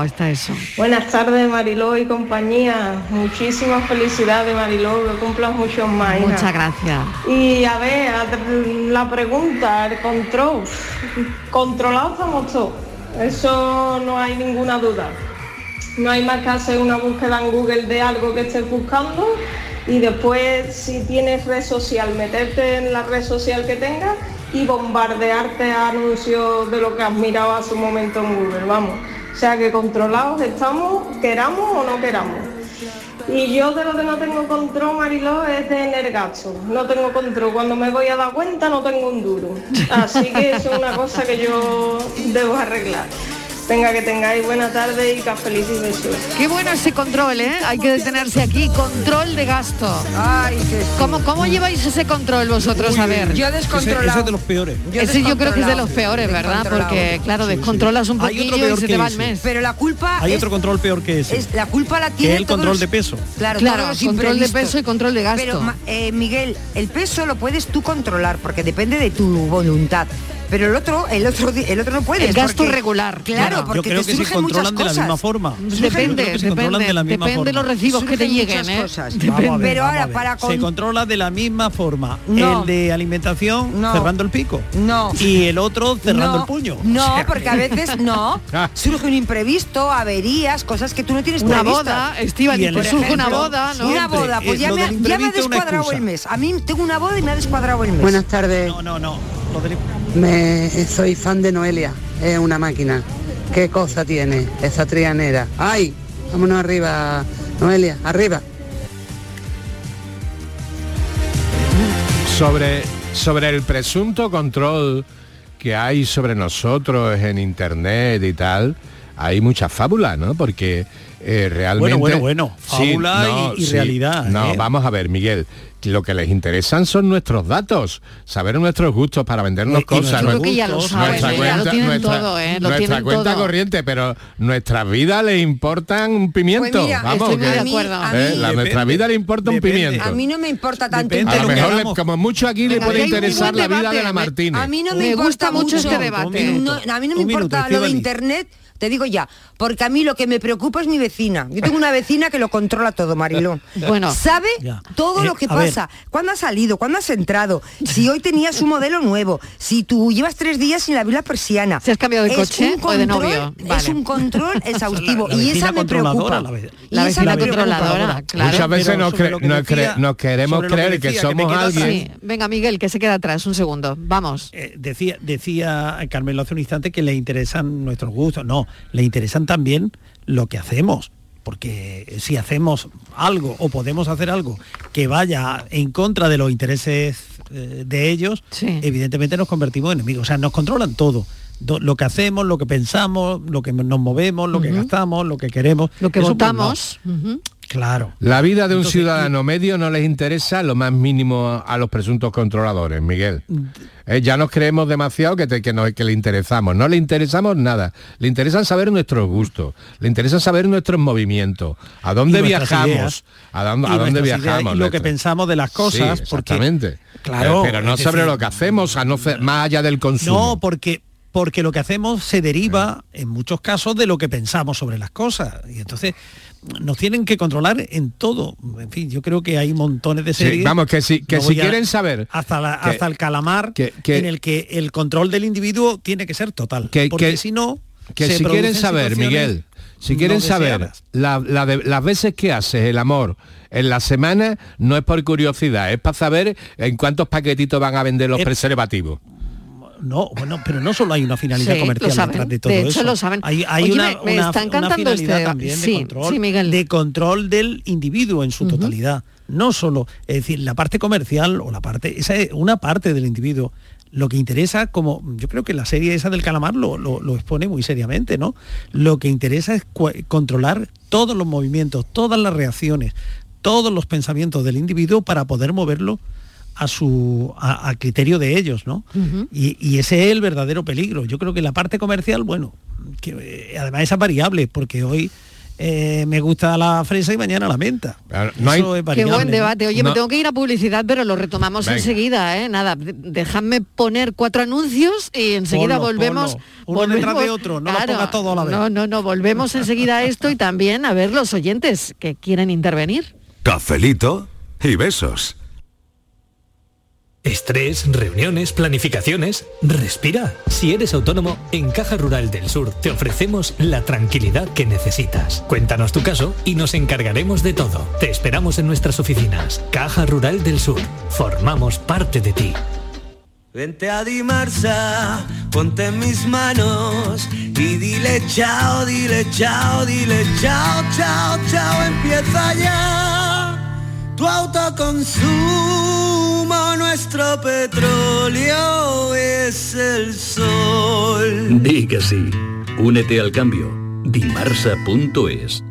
está eso. Buenas tardes Mariló y compañía, muchísimas felicidades Mariló, que cumplas muchos más. hija. Muchas gracias. Y a ver, la pregunta, el control. Controlados estamos todos. Eso no hay ninguna duda. No hay más que hacer una búsqueda en Google de algo que estés buscando y después si tienes red social, meterte en la red social que tengas y bombardearte a anuncios de lo que has mirado a su momento en Google, vamos. O sea que controlados estamos, queramos o no queramos. Y yo de lo que no tengo control, Mariló, es de gasto. No tengo control. Cuando me voy a dar cuenta no tengo un duro. Así que eso es una cosa que yo debo arreglar. Venga, que tengáis buena tarde y feliz y besos. Qué bueno ese control, ¿eh? Hay que detenerse aquí. Control de gasto. ¿Cómo, ¿Cómo lleváis ese control vosotros? a ver. Yo descontrolado. Ese es de los peores. Ese yo creo que es de los peores, ¿verdad? Porque, claro, descontrolas un poquillo y se que te va el mes. Pero la culpa Hay es, otro control peor que ese. es- la culpa la que tiene es el control de peso. Claro, Claro, todos los control de peso y control de gasto. Pero, eh, Miguel, el peso lo puedes tú controlar porque depende de tu voluntad. Pero el otro, el otro, el otro no puedes. El gasto porque- regular. Claro, Yo porque creo te que se surgen muchas controlan de la cosas. misma forma. Depende, se depende, de la misma depende de los forma. recibos que te lleguen, muchas ¿eh? cosas. Ver, Pero ahora, para Se con- controla de la misma forma No. el de alimentación No. cerrando el pico No. y el otro cerrando no, el puño. No, O sea, porque a veces no. Surge un imprevisto, averías, cosas que tú no tienes Una previstas. boda, te surge una boda, ¿no? Una boda, pues ya me, ha- ya me descuadrado el mes. A mí tengo una boda y me ha descuadrado el mes. Buenas tardes. No, no, no. Lo del- Me, soy fan de Noelia. Es una máquina. ¿Qué cosa tiene esa trianera? ¡Ay! Vámonos arriba, Noelia, arriba. sobre, sobre el presunto control que hay sobre nosotros en internet y tal, hay mucha fábula, ¿no? Porque eh, realmente... Bueno, bueno, bueno, fábula y- y realidad, No, ¿eh? vamos a ver, Miguel. Lo que les interesan son nuestros datos, saber nuestros gustos para vendernos Eh, y cosas. Yo creo que ya lo saben, nuestra ya lo cuenta- tienen nuestra- todo, ¿eh? Lo nuestra tienen cuenta todo. corriente, pero nuestras vidas le importan un pimiento. Pues mira, Vamos, estoy muy que- de acuerdo. A eh, mí- nuestra vida le importa un depende. pimiento. A mí no me importa tanto Depende A lo mejor, le- como mucho aquí le puede interesar la vida de la Martínez. A mí no me, Me importa gusta mucho este debate. No, a mí no me importa minuto, lo de internet, te digo ya, porque a mí lo que me preocupa es mi vecina. Yo tengo una vecina que lo controla todo, Mariló. Bueno. sabe Ya. todo Eh, lo que ver. pasa, cuándo has salido, cuándo has entrado, si hoy tenías un modelo nuevo, si tú llevas tres días sin abrir la persiana. ¿Si has cambiado de Es coche un o de control- novio? Es un control exhaustivo La- la y esa me preocupa. controladora, la La esa vecina me preocupa. controladora, claro. Muchas veces nos, sobre cre- lo que nos decía- cre- nos queremos que creer que, que somos queda alguien. Sí, venga Miguel, que se queda atrás, un segundo. Vamos. Eh, decía, decía Carmelo hace un instante que le interesan nuestros gustos. No, le interesan también lo que hacemos. Porque si hacemos algo o podemos hacer algo que vaya en contra de los intereses eh, de ellos, Sí. evidentemente nos convertimos en enemigos. O sea, nos controlan todo. Do- lo que hacemos, lo que pensamos, lo que nos movemos, lo que gastamos, lo que queremos. Lo que Eso, pues, no. Claro. La vida de un Entonces, ciudadano medio no les interesa lo más mínimo a los presuntos controladores, Miguel. Eh, ya nos creemos demasiado que, te- que, nos- que le interesamos. No le interesamos nada. Le interesan saber nuestros gustos. Le interesan saber nuestros movimientos. ¿A dónde viajamos? ideas. ¿A dónde, Y a dónde nuestras ideas viajamos? y lo que pensamos de las cosas, Sí, porque- exactamente. Claro, Eh, pero no sobre decir- lo que hacemos, a no más allá del consumo. No, porque porque lo que hacemos se deriva en muchos casos de lo que pensamos sobre las cosas y entonces nos tienen que controlar en todo. En fin, yo creo que hay montones de Sí, series. vamos, que si, que No si a- quieren saber hasta la- que- hasta el calamar que- que- en el que el control del individuo tiene que ser total, Que- porque que- si no que se si quieren saber, Miguel, Si no quieren saber deseadas. la- la de- las veces que haces el amor en la semana, no es por curiosidad, es para saber en cuántos paquetitos van a vender los preservativos. No, bueno, pero no solo hay una finalidad Sí, comercial saben. detrás de todo De hecho, eso. lo saben. Hay, hay Oye, una, me- me una- está una finalidad este- también sí, de control, sí, Miguel. de control del individuo en su totalidad. No solo, es decir, la parte comercial o la parte, esa es una parte del individuo. Lo que interesa, como yo creo que la serie esa del calamar lo, lo- lo expone muy seriamente, ¿no? Lo que interesa es controlar todos los movimientos, todas las reacciones, todos los pensamientos del individuo para poder moverlo a su a, a criterio de ellos, ¿no? Y, y ese es el verdadero peligro. Yo creo que la parte comercial, bueno, que eh, además esa es variable, porque hoy eh, me gusta la fresa y mañana la menta. no hay- Eso es Qué buen debate. Oye, me tengo que ir a publicidad, pero lo retomamos Venga. enseguida, ¿eh? Nada, de- dejadme poner cuatro anuncios y enseguida Ponlo, volvemos. ponlo. Uno detrás de otro, no los pongas todo a la vez. No, no, no, volvemos enseguida a esto y también a ver los oyentes que quieren intervenir. Cafelito y besos. Estrés, reuniones, planificaciones. Respira. Si eres autónomo, en Caja Rural del Sur te ofrecemos la tranquilidad que necesitas. Cuéntanos tu caso y nos encargaremos de todo. Te esperamos en nuestras oficinas. Caja Rural del Sur. Formamos parte de ti. Vente a Dimarsa, ponte mis manos y dile chao, dile chao, dile chao, chao, chao, empieza ya tu autoconsumo, nuestro petróleo es el sol. Di que sí. Únete al cambio. Dimarsa.es.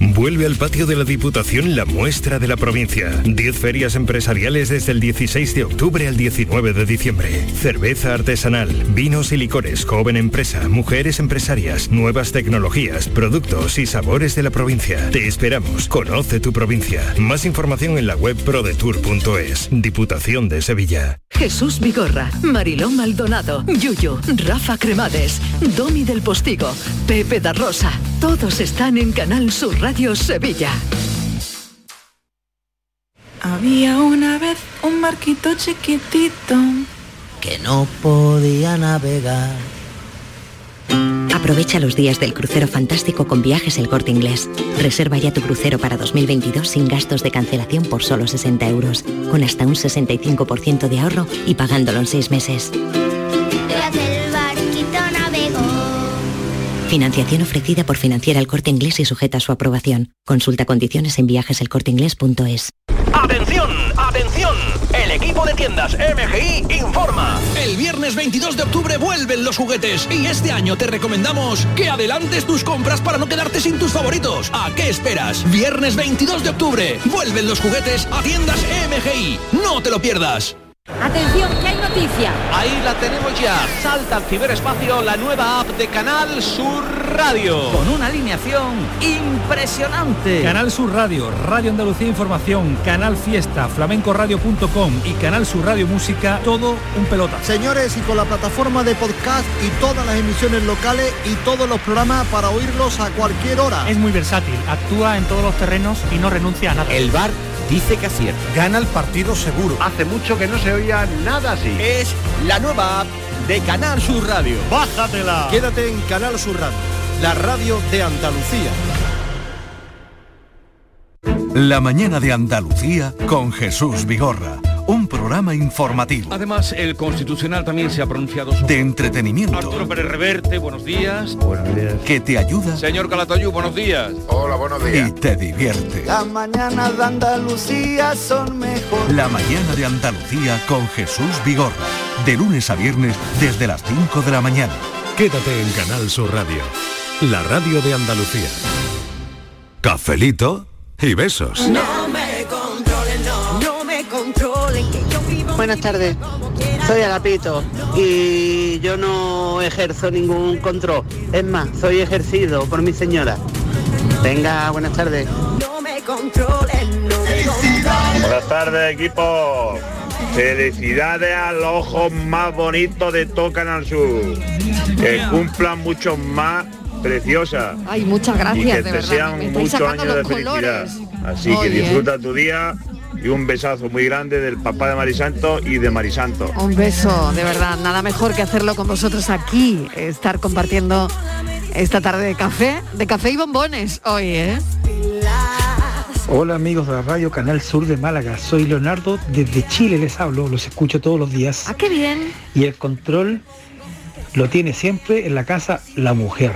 Vuelve al patio de la Diputación la muestra de la provincia. 10 ferias empresariales desde el 16 de octubre al 19 de diciembre. Cerveza artesanal, vinos y licores, joven empresa, mujeres empresarias, nuevas tecnologías, productos y sabores de la provincia. Te esperamos. Conoce tu provincia. Más información en la web prodetour.es. Diputación de Sevilla. Jesús Vigorra, Mariló Maldonado, Yuyu, Rafa Cremades, Domi del Postigo, Pepe da Rosa. Todos están en Canal Sur Sevilla. Había una vez un barquito chiquitito Que no podía navegar. Aprovecha los días del crucero fantástico con viajes El Corte Inglés. Reserva ya tu crucero para 2022 sin gastos de cancelación por solo 60 euros, con hasta un 65% de ahorro y pagándolo en seis meses. Financiación ofrecida por Financiera El Corte Inglés y sujeta a su aprobación. Consulta condiciones en viajeselcorteinglés.es. ¡Atención! ¡Atención! El equipo de tiendas MGI informa. El viernes 22 de octubre vuelven los juguetes y este año te recomendamos que adelantes tus compras para no quedarte sin tus favoritos. ¿A qué esperas? Viernes 22 de octubre vuelven los juguetes a tiendas MGI. No te lo pierdas. Atención, que hay noticia. Ahí la tenemos ya. Salta al ciberespacio la nueva app de Canal Sur Radio. Con una alineación impresionante. Canal Sur Radio, Radio Andalucía Información, Canal Fiesta, flamencoradio.com y Canal Sur Radio Música, todo un pelota. Señores, y con la plataforma de podcast y todas las emisiones locales y todos los programas para oírlos a cualquier hora. Es muy versátil, actúa en todos los terrenos y no renuncia a nada. El bar dice que acierta. Gana el partido seguro. Hace mucho que no se oía nada así. Es la nueva app de Canal Sur Radio. Bájatela. Quédate en Canal Sur Radio, la radio de Andalucía. La mañana de Andalucía con Jesús Vigorra. Un programa informativo, Además, el Constitucional también se ha pronunciado sobre... de entretenimiento, Arturo Pérez Reverte, buenos días. que te ayuda Señor Calatayú, buenos días. Hola, buenos y te divierte. Las mañanas de Andalucía son mejor. La mañana de Andalucía con Jesús Vigorra. De lunes a viernes desde las 5 de la mañana. Quédate en Canal Sur Radio, la radio de Andalucía. Cafelito y besos. No Buenas tardes, soy Agapito y yo no ejerzo ningún control. Es más, soy ejercido por mi señora. Venga, buenas tardes. No me controlen, no me controlen. Buenas tardes, equipo. Felicidades a los ojos más bonitos de todo Canal Sur. Que cumplan muchos más preciosas. Ay, muchas y gracias, que de te verdad. sean muchos años de felicidad. colores. Así que disfruta tu día y un besazo muy grande del papá de Marisanto y de Marisanto. Un beso, de verdad, nada mejor que hacerlo con vosotros aquí, estar compartiendo esta tarde de café, de café y bombones hoy, ¿eh? Hola amigos de la Radio Canal Sur de Málaga, soy Leonardo, desde Chile les hablo, los escucho todos los días. Ah, qué bien. Y el control lo tiene siempre en la casa la mujer.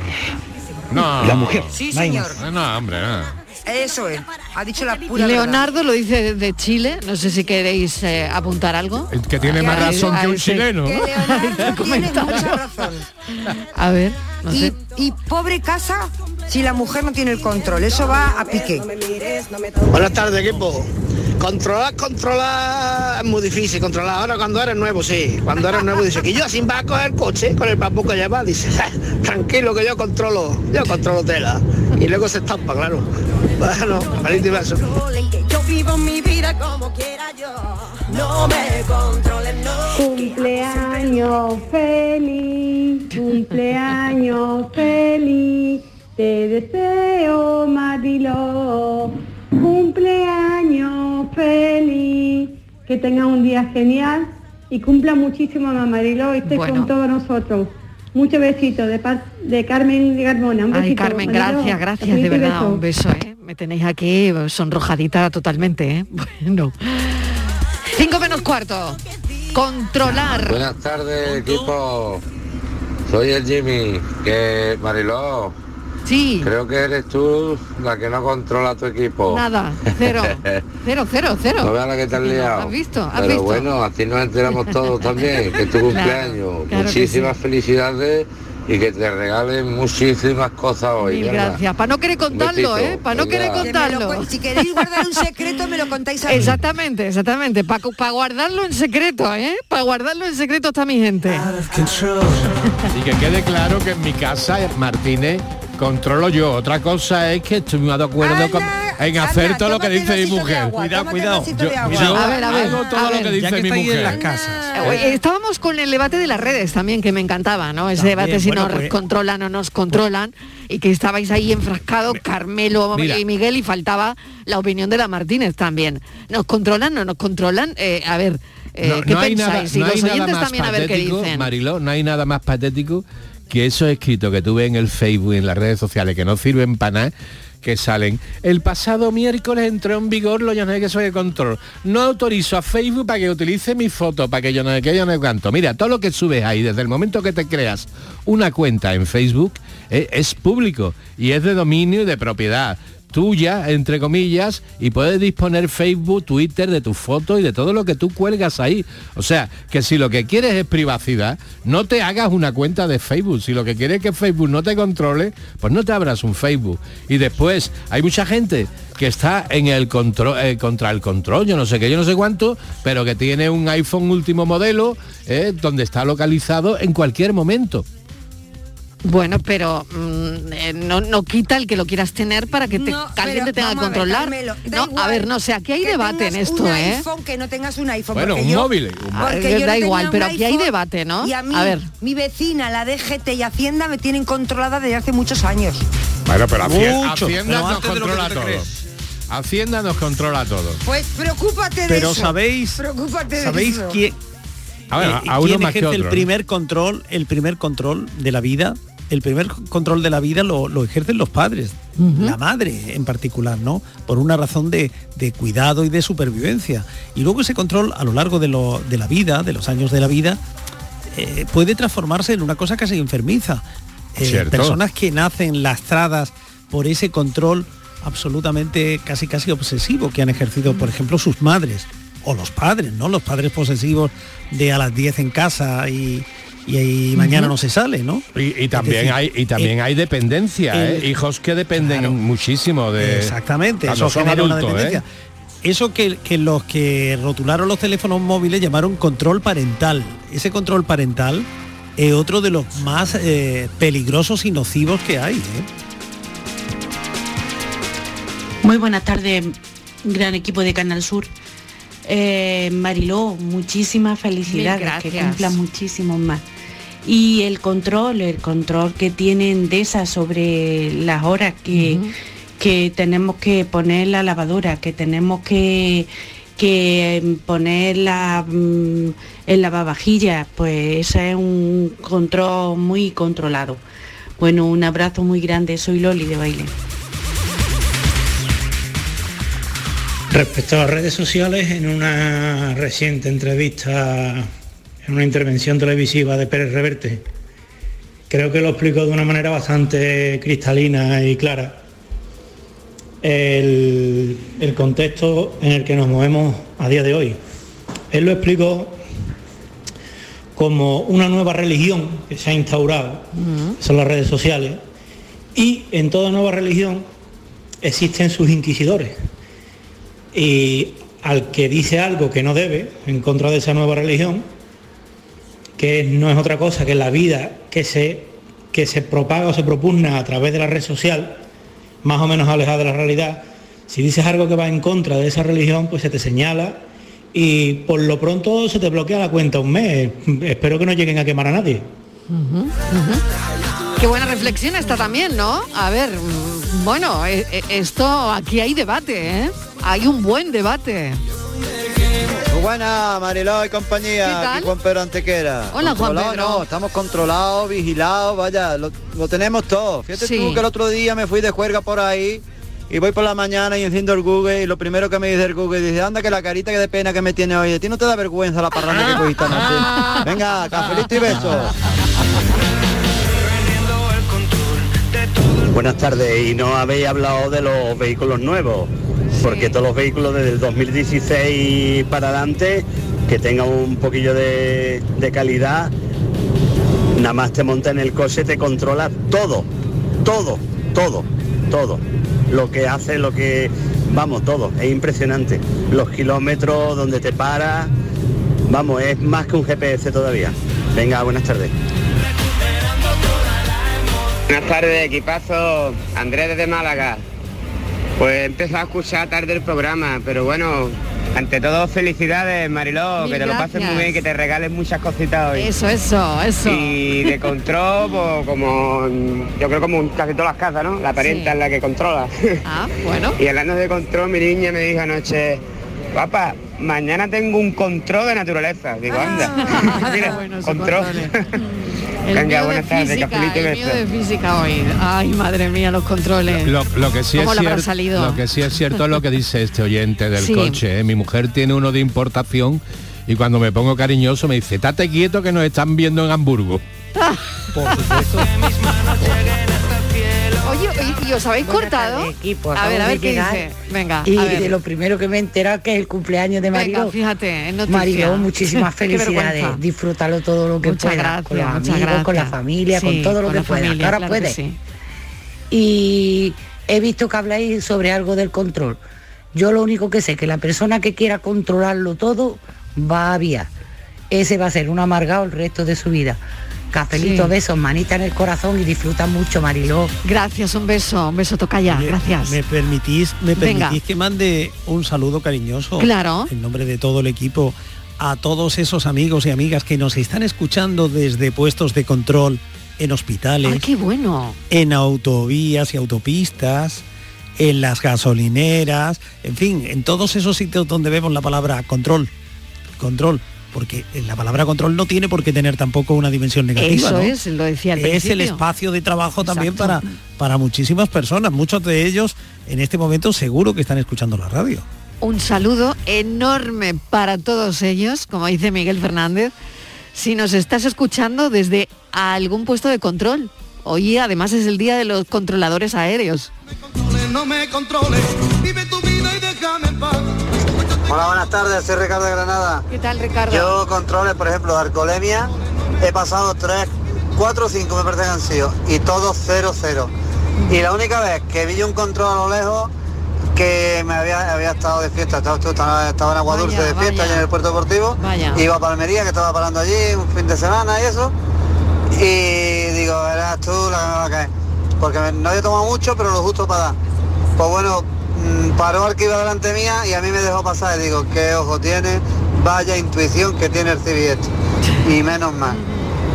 No. La mujer. Sí, señor. No, no, hombre, no. Eso es, ha dicho la pura Leonardo lo dice de Chile, no sé si queréis eh, apuntar algo. El que tiene más A- razón que un ese- chileno. Que Leonardo tiene mucha razón. A ver, no y, sé. Y pobre casa si la mujer no tiene el control, eso va a pique. Buenas tardes, equipo. Controlar, controlar es muy difícil controlar. Ahora cuando eres nuevo, sí. Cuando eres nuevo dice que yo así va a coger el coche con el papu que lleva, dice, "Ja, tranquilo que yo controlo, yo controlo tela. Y luego se estampa, claro. Bueno, feliz. Yo vivo mi vida como quiera yo. No me controlen, no. Cumpleaños feliz, cumpleaños feliz, te deseo Marilo. Cumpleaños feliz, que tenga un día genial y cumpla muchísimo más Marilo, esté Bueno. con todos nosotros. Muchos besitos de, de Carmen Garmona. Un Ay, besito, Carmen, Mariló. gracias, gracias, de y verdad, beso. un beso, ¿eh? Me tenéis aquí sonrojadita totalmente, ¿eh? Bueno. Menos cuarto. Controlar. Buenas tardes, equipo. Soy el Jimmy, que Mariló. Sí. Creo que eres tú la que no controla tu equipo. Nada, cero. Cero, cero, cero. No veas la que te has liado. ¿Has visto? ¿Has Pero visto? bueno, así nos enteramos todos también, que es tu cumpleaños. claro Muchísimas felicidades y que te regalen muchísimas cosas hoy. Mil ¿verdad? gracias. Para no querer contarlo. ¿eh? Para no querer Que me lo contarlo. si queréis guardar un secreto, me lo contáis a mí. Exactamente, exactamente. Para guardarlo en secreto, ¿eh? Para guardarlo en secreto está mi gente. Y que quede claro que en mi casa, Martínez, controlo yo. Otra cosa es que estoy muy de acuerdo con- en hacer todo lo que dice mi mujer. Cuidado, cuidado. Yo, yo A ver, a ver, hago todo a lo ver. que dice que mi mujer. en las casas. Eh, Estábamos con el debate de las redes también, que me encantaba, ¿no? Ese También, debate si bueno, nos pues- controlan o nos controlan, y que estabais ahí enfrascados, Carmelo Mira. y Miguel, y faltaba la opinión de la Martínez también. ¿Nos controlan o nos controlan? Eh, a ver, eh, No- ¿qué no hay pensáis? nada- y no los oyentes más también a ver qué patético, dicen. Mariló, no hay nada más patético que esos escritos que tú ves en el Facebook y en las redes sociales que no sirven para nada que salen. El pasado miércoles entró en vigor lo yo no sé qué soy de control. No autorizo a Facebook para que utilice mi foto, para que yo no sé qué, yo no sé cuánto. Mira, todo lo que subes ahí, desde el momento que te creas una cuenta en Facebook, eh, es público y es de dominio y de propiedad tuya, entre comillas, y puedes disponer Facebook, Twitter de tus fotos y de todo lo que tú cuelgas ahí. O sea, que si lo que quieres es privacidad, no te hagas una cuenta de Facebook. Si lo que quieres es que Facebook no te controle, pues no te abras un Facebook. Y después, hay mucha gente que está en el control eh, contra el control, yo no sé qué, yo no sé cuánto, pero que tiene un iPhone último modelo, eh, donde está localizado en cualquier momento. Bueno, pero mm, eh, no, no quita el que lo quieras tener para que, te- No, alguien pero te tenga que vamos a ver, controlar. Carmelo, no, a ver, no sé, aquí hay debate en esto, un ¿eh? iPhone, que no tengas un iPhone. Bueno, un yo- móvil, un porque que yo da igual, pero aquí hay debate, ¿no? Y a mí, A ver. mi vecina, la DGT y Hacienda me tienen controlada desde hace muchos años. Bueno, pero Hacienda, Mucho, Hacienda pero nos de controla todo. crees. Hacienda nos controla todo. Pues preocúpate de Pero eso. sabéis, Preocúpate de ¿sabéis eso. quién, A ver, eh, a uno quién más que ejerce otro, el ¿no? primer control, el primer control de la vida? El primer control de la vida lo, lo ejercen los padres, la madre en particular, ¿no? Por una razón de, de cuidado y de supervivencia. Y luego ese control a lo largo de, lo- de la vida, de los años de la vida, eh, puede transformarse en una cosa casi enfermiza. Eh, personas que nacen lastradas por ese control absolutamente casi casi obsesivo que han ejercido, por ejemplo, sus madres o los padres, ¿no? Los padres posesivos de a las 10 en casa y, y, y mañana no se sale, ¿no? Y, y también decir, hay y también eh, hay dependencia, el- ¿eh? hijos que dependen muchísimo de Exactamente, eso son genera una adultos, ¿eh? dependencia. Eso que, que los que rotularon los teléfonos móviles llamaron control parental. Ese control parental es otro de los más eh, peligrosos y nocivos que hay. ¿eh? Muy buenas tardes, gran equipo de Canal Sur. Eh, Mariló, muchísimas felicidades, que gracias. cumpla muchísimos más. Y el control, el control que tiene Endesa sobre las horas que, que tenemos que poner la lavadora, que tenemos que, que poner la, mm, el lavavajillas, pues ese es un control muy controlado. Bueno, un abrazo muy grande, soy Loli de baile. Respecto a las redes sociales, en una reciente entrevista, en una intervención televisiva de Pérez Reverte, creo que lo explicó de una manera bastante cristalina y clara. El, el contexto en el que nos movemos a día de hoy. Él lo explicó como una nueva religión que se ha instaurado, son las redes sociales, y en toda nueva religión existen sus inquisidores. Y al que dice algo que no debe en contra de esa nueva religión, que no es otra cosa que la vida que se, que se propaga o se propugna a través de la red social, más o menos alejada de la realidad, si dices algo que va en contra de esa religión, pues se te señala y por lo pronto se te bloquea la cuenta un mes. Espero que no lleguen a quemar a nadie. Qué buena reflexión está también, ¿no? A ver, mm, bueno, eh, eh, esto aquí hay debate, ¿eh? Hay un buen debate. Muy buena, Mariló y compañía. ¿Qué tal? Aquí Juan Pedro Antequera. Hola, Juan Controlado, Pedro. No, estamos controlados, vigilados, vaya, lo, lo tenemos todo. Fíjate Sí. tú que el otro día me fui de juerga por ahí y voy por la mañana y enciendo el Google y lo primero que me dice el Google dice, anda que la carita que de pena que me tiene hoy, ¿a ti no te da vergüenza la parranda que cogiste anoche? Venga, cafelito y besos. Buenas tardes, y no habéis hablado de los vehículos nuevos, porque todos los vehículos desde el 2016 para adelante, que tengan un poquillo de, de calidad, nada más te monta en el coche, te controla todo, todo, todo, todo. Lo que hace, lo que, vamos, todo, es impresionante. Los kilómetros donde te para, vamos, es más que un GPS todavía. Venga, buenas tardes. Buenas tardes, equipazo. Andrés desde Málaga. Pues he empezado a escuchar tarde el programa, pero bueno, ante todo felicidades, Mariló, Mil que te lo pases muy bien, que te regales muchas cositas hoy. Eso, eso, eso. Y de control, pues, como yo creo como casi todas las casas, ¿no? La parienta Sí. es la que controla. Ah, bueno. Y hablando de control, mi niña me dijo anoche, papá, mañana tengo un control de naturaleza. Digo, anda. Mira, control. El Venga, mío de buenas tardes, física, el de hoy. Ay, madre mía, los controles. Lo, lo que sí ¿Cómo es cierto, salido? lo que sí es cierto es lo que dice este oyente del Sí. coche. ¿eh? Mi mujer tiene uno de importación y cuando me pongo cariñoso me dice, estate quieto que nos están viendo en Hamburgo. Por supuesto. ¿y, y os habéis cortado? equipo, a ver, a ver qué dice. Venga, y a ver. de lo primero que me he enterado que es el cumpleaños de Venga, Mariló. fíjate, es noticia. Mariló, muchísimas felicidades. Disfrútalo todo lo que Muchas puedas. con los gracias, amigos, con la familia, Sí, con todo lo con que puedas. familia, Ahora claro puedes. sí. Y he visto que habláis sobre algo del control. Yo lo único que sé que la persona que quiera controlarlo todo va a vía. Ese va a ser un amargado el resto de su vida. Cafelito, Sí. besos, manita en el corazón y disfruta mucho, Mariló. Gracias, un beso, un beso toca ya, gracias. ¿Me permitís, me Venga. permitís que mande un saludo cariñoso? Claro. En nombre de todo el equipo a todos esos amigos y amigas que nos están escuchando desde puestos de control en hospitales, Ay, qué bueno. en autovías y autopistas, en las gasolineras, en fin, en todos esos sitios donde vemos la palabra control. Control. Porque la palabra control no tiene por qué tener tampoco una dimensión negativa. Eso ¿no? es, lo decía al es el espacio de trabajo también para, para muchísimas personas. Muchos de ellos en este momento seguro que están escuchando la radio. Un saludo enorme para todos ellos, como dice Miguel Fernández. Si nos estás escuchando desde algún puesto de control, hoy además es el día de los controladores aéreos. No me controles, vive tu vida y déjame en paz. Hola, buenas tardes, soy Ricardo de Granada. ¿Qué tal, Ricardo? Yo controles, por ejemplo, de alcoholemia, he pasado tres, cuatro o cinco me parece que han sido, y todos cero, cero. Y la única vez que vi un control a lo lejos, que me había, había estado de fiesta, estaba, estaba, estaba en Agua Dulce de fiesta allí en el puerto deportivo, Vaya. iba a Palmería, que estaba parando allí un fin de semana y eso, y digo, eras tú la que me va a caer. Porque no había tomado mucho, pero lo justo para dar. Pues bueno, paró al que iba delante mía y a mí me dejó pasar y digo, qué ojo tiene, vaya intuición que tiene el Civiet. Y menos mal.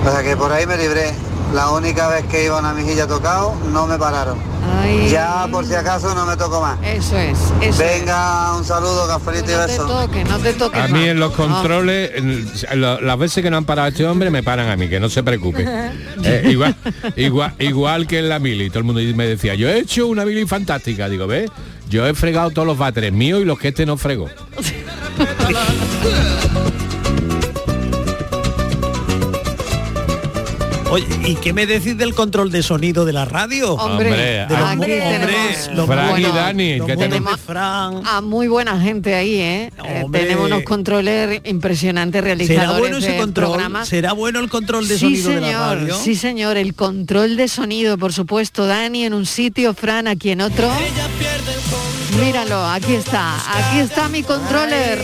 O sea que por ahí me libré. La única vez que iba a una mejilla tocado, no me pararon. Ay. Ya por si acaso no me toco más. Eso es, eso Venga, un saludo, cafelito y No te beso. toques, no te toques A mí más. en los controles, en lo- las veces que no han parado a este hombre, me paran a mí, que no se preocupe. Eh, igual, igual, igual que en la mili, todo el mundo me decía, yo he hecho una mili fantástica, digo, ¿ves? Yo he fregado todos los váteres míos y los que este no fregó. Oye, ¿y qué me decís del control de sonido de la radio? Hombre, de los aquí mu- tenemos- Fran y buenos- Dani, los que buenos tenemos- de Fran. A muy buena gente ahí, ¿eh? Eh, Hombre. tenemos unos controles impresionantes realizadores ¿Será bueno ese control? ¿Será bueno el control de sí, sonido señor, de la radio? Sí, señor, el control de sonido, por supuesto, Dani en un sitio, Fran aquí en otro. Míralo, aquí está, aquí está mi controller.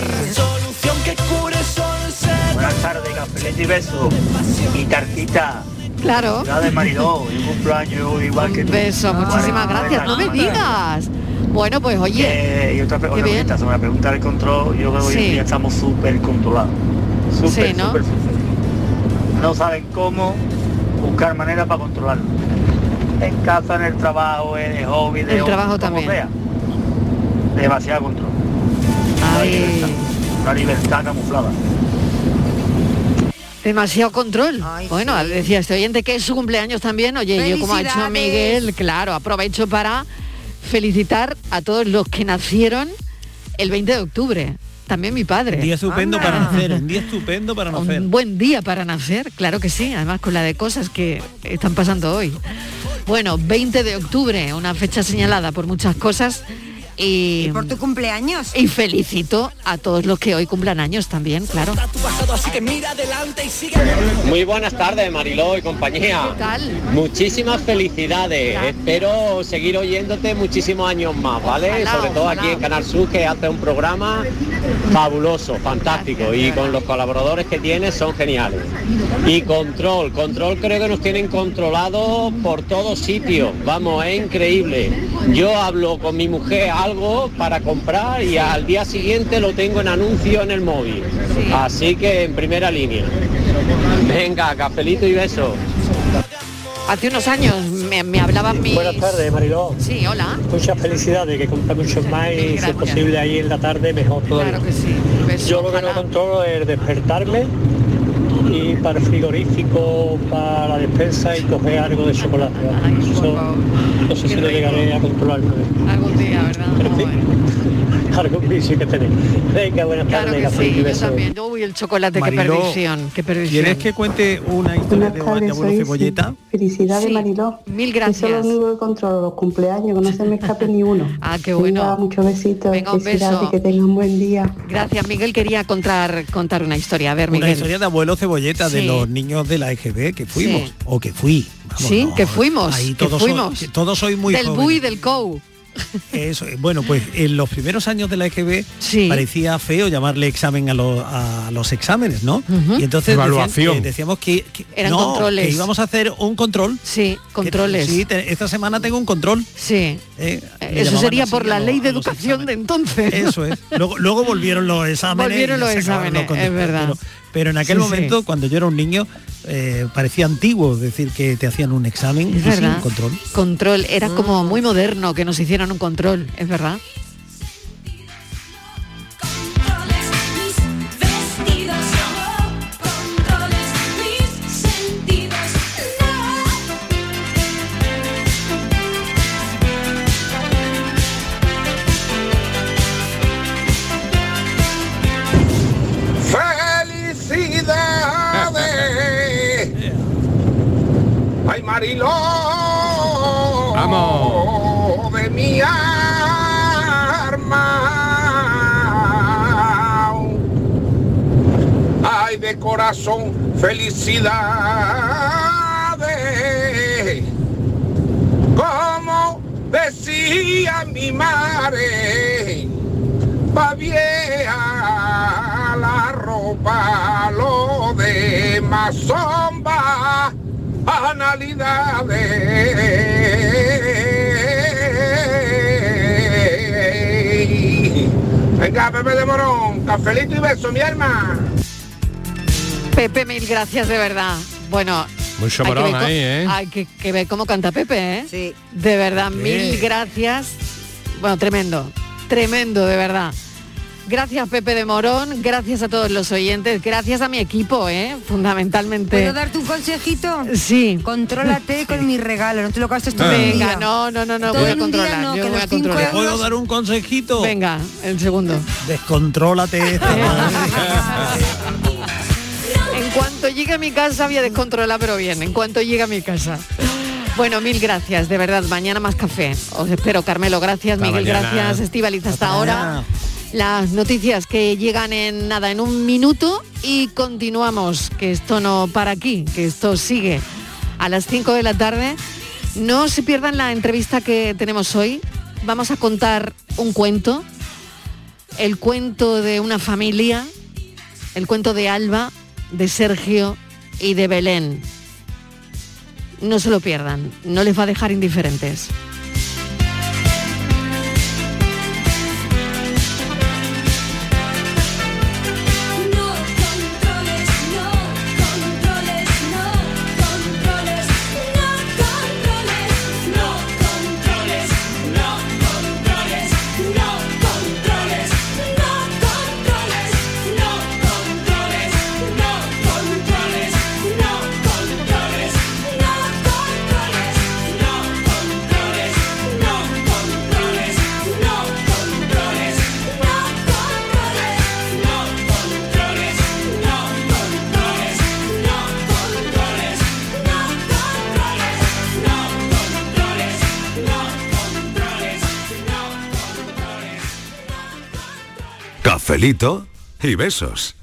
Buenas tardes, cafelito y beso. Y tartita. Claro. De Mariló, y un cumpleaños igual que tú. beso, muchísimas gracias. No me digas. Bueno, pues oye, Eh, y otra, cosita, sobre la pregunta del control, yo creo que hoy Sí. en día estamos súper controlados. Súper, Sí, ¿no? súper, súper. No saben cómo buscar manera para controlarlo. En casa, en el trabajo, en el hobby, de El trabajo como también. sea. Demasiado control. Una libertad, una libertad camuflada. demasiado control. bueno, decía este oyente que es su cumpleaños también. Oye, yo como ha hecho. Miguel, claro, aprovecho para felicitar a todos los que nacieron el 20 de octubre. También mi padre. Un día estupendo para nacer, un día estupendo para nacer. Un buen día para nacer, claro que sí, además con la de cosas que están pasando hoy. Bueno, 20 de octubre, una fecha señalada por muchas cosas. Y, por tu cumpleaños. Y felicito a todos los que hoy cumplan años también, claro. Muy buenas tardes, Mariló y compañía. ¿Qué tal? Muchísimas felicidades. Espero seguir oyéndote muchísimos años más, ¿vale? Ojalá, Sobre todo ojalá. aquí en Canal Sur, que hace un programa fabuloso, fantástico. Y con los colaboradores que tienes son geniales. Y control, control creo que nos tienen controlado por todos sitios. Vamos, es increíble. Yo hablo con mi mujer algo para comprar y al día siguiente lo tengo en anuncio en el móvil. Así que en primera línea. Venga, cafelito y beso. Hace unos años me, me hablaban mis... Buenas tardes, Mariló. Sí, hola. Muchas felicidades, que cumpla muchos más y si es posible ahí en la tarde mejor todavía. Claro que sí. Beso, Yo lo que no controlo es despertarme y para el frigorífico, para la despensa y coger algo de chocolate. Eso, no sé si lo llegaré a controlar. Algún día, ¿verdad? Pero en fin, algún vicio que tenéis. Venga, buenas Claro tardes, que sí, y yo también. Yo, uy, el chocolate, qué Mariló, perdición, qué perdición. ¿Quieres que cuente una historia de, de abuelo cebolleta? Felicidades, Sí, Mariló. Mil Eso es gracias. lo único que controlo, los cumpleaños, que no se me escape ni uno. Ah, qué bueno. Venga, muchos besitos, Venga, un beso. que tengan buen día. Gracias, Miguel quería contar contar una historia. A ver, Una Miguel. historia de abuelo cebolleta de Sí. los niños de la EGB que fuimos Sí. o que fui. Vamos, sí, no, que fuimos, ahí que todos fuimos. Soy, todos soy muy Del jóvenes. BUI del COU. Eso, eh, bueno, pues en los primeros años de la EGB parecía feo llamarle examen a, los- a los exámenes, ¿no? Y entonces decían Evaluación. que- decíamos que, que- Eran no, controles. que íbamos a hacer un control. Sí, controles. sí, te- esta semana tengo un control. Sí. Eh, Eso sería así por la ley de educación de entonces. Eso es. Luego, luego volvieron los exámenes. Volvieron los exámenes, es verdad. Pero, pero en aquel Sí, momento, sí. cuando yo era un niño, eh, parecía antiguo decir que te hacían un examen Es y sí, un control. Control. Era como muy moderno que nos hicieran un control, es verdad. Mariló! ¡Vamos! De mi arma. ¡Ay, de corazón! ¡Felicidades! Como decía mi madre, va vieja la ropa, lo demás banalidades. Venga, Pepe de Morón, cafelito y beso, mi alma. Pepe, mil gracias de verdad. Bueno, Mucho Hay que morón ver ahí, ¿eh? Hay que, que ver cómo canta Pepe, ¿eh? De verdad, mil gracias. Bueno, tremendo, tremendo, de verdad. Gracias Pepe de Morón, gracias a todos los oyentes, gracias a mi equipo, ¿eh? fundamentalmente. ¿Puedo darte un consejito? Sí. Contrólate con mi regalo, no te lo gastes todo Venga, día. no, no, no, no, Todo voy a controlar. no, yo voy a controlar. ¿Puedo dar un consejito? Venga, el segundo. Descontrólate. En cuanto llegue a mi casa voy a descontrolar, pero bien, en cuanto llegue a mi casa. Bueno, mil gracias, de verdad. Mañana más café. Os espero, Carmelo. Gracias, Hasta Miguel. mañana. Gracias, Estivaliz. Hasta Hasta ahora. mañana. Las noticias que llegan en nada, en un minuto y continuamos. Que esto no para aquí, que esto sigue a las 5 de la tarde. No se pierdan la entrevista que tenemos hoy. Vamos a contar un cuento. El cuento de una familia. El cuento de Alba, de Sergio y de Belén. No se lo pierdan, no les va a dejar indiferentes. Cafelito y besos.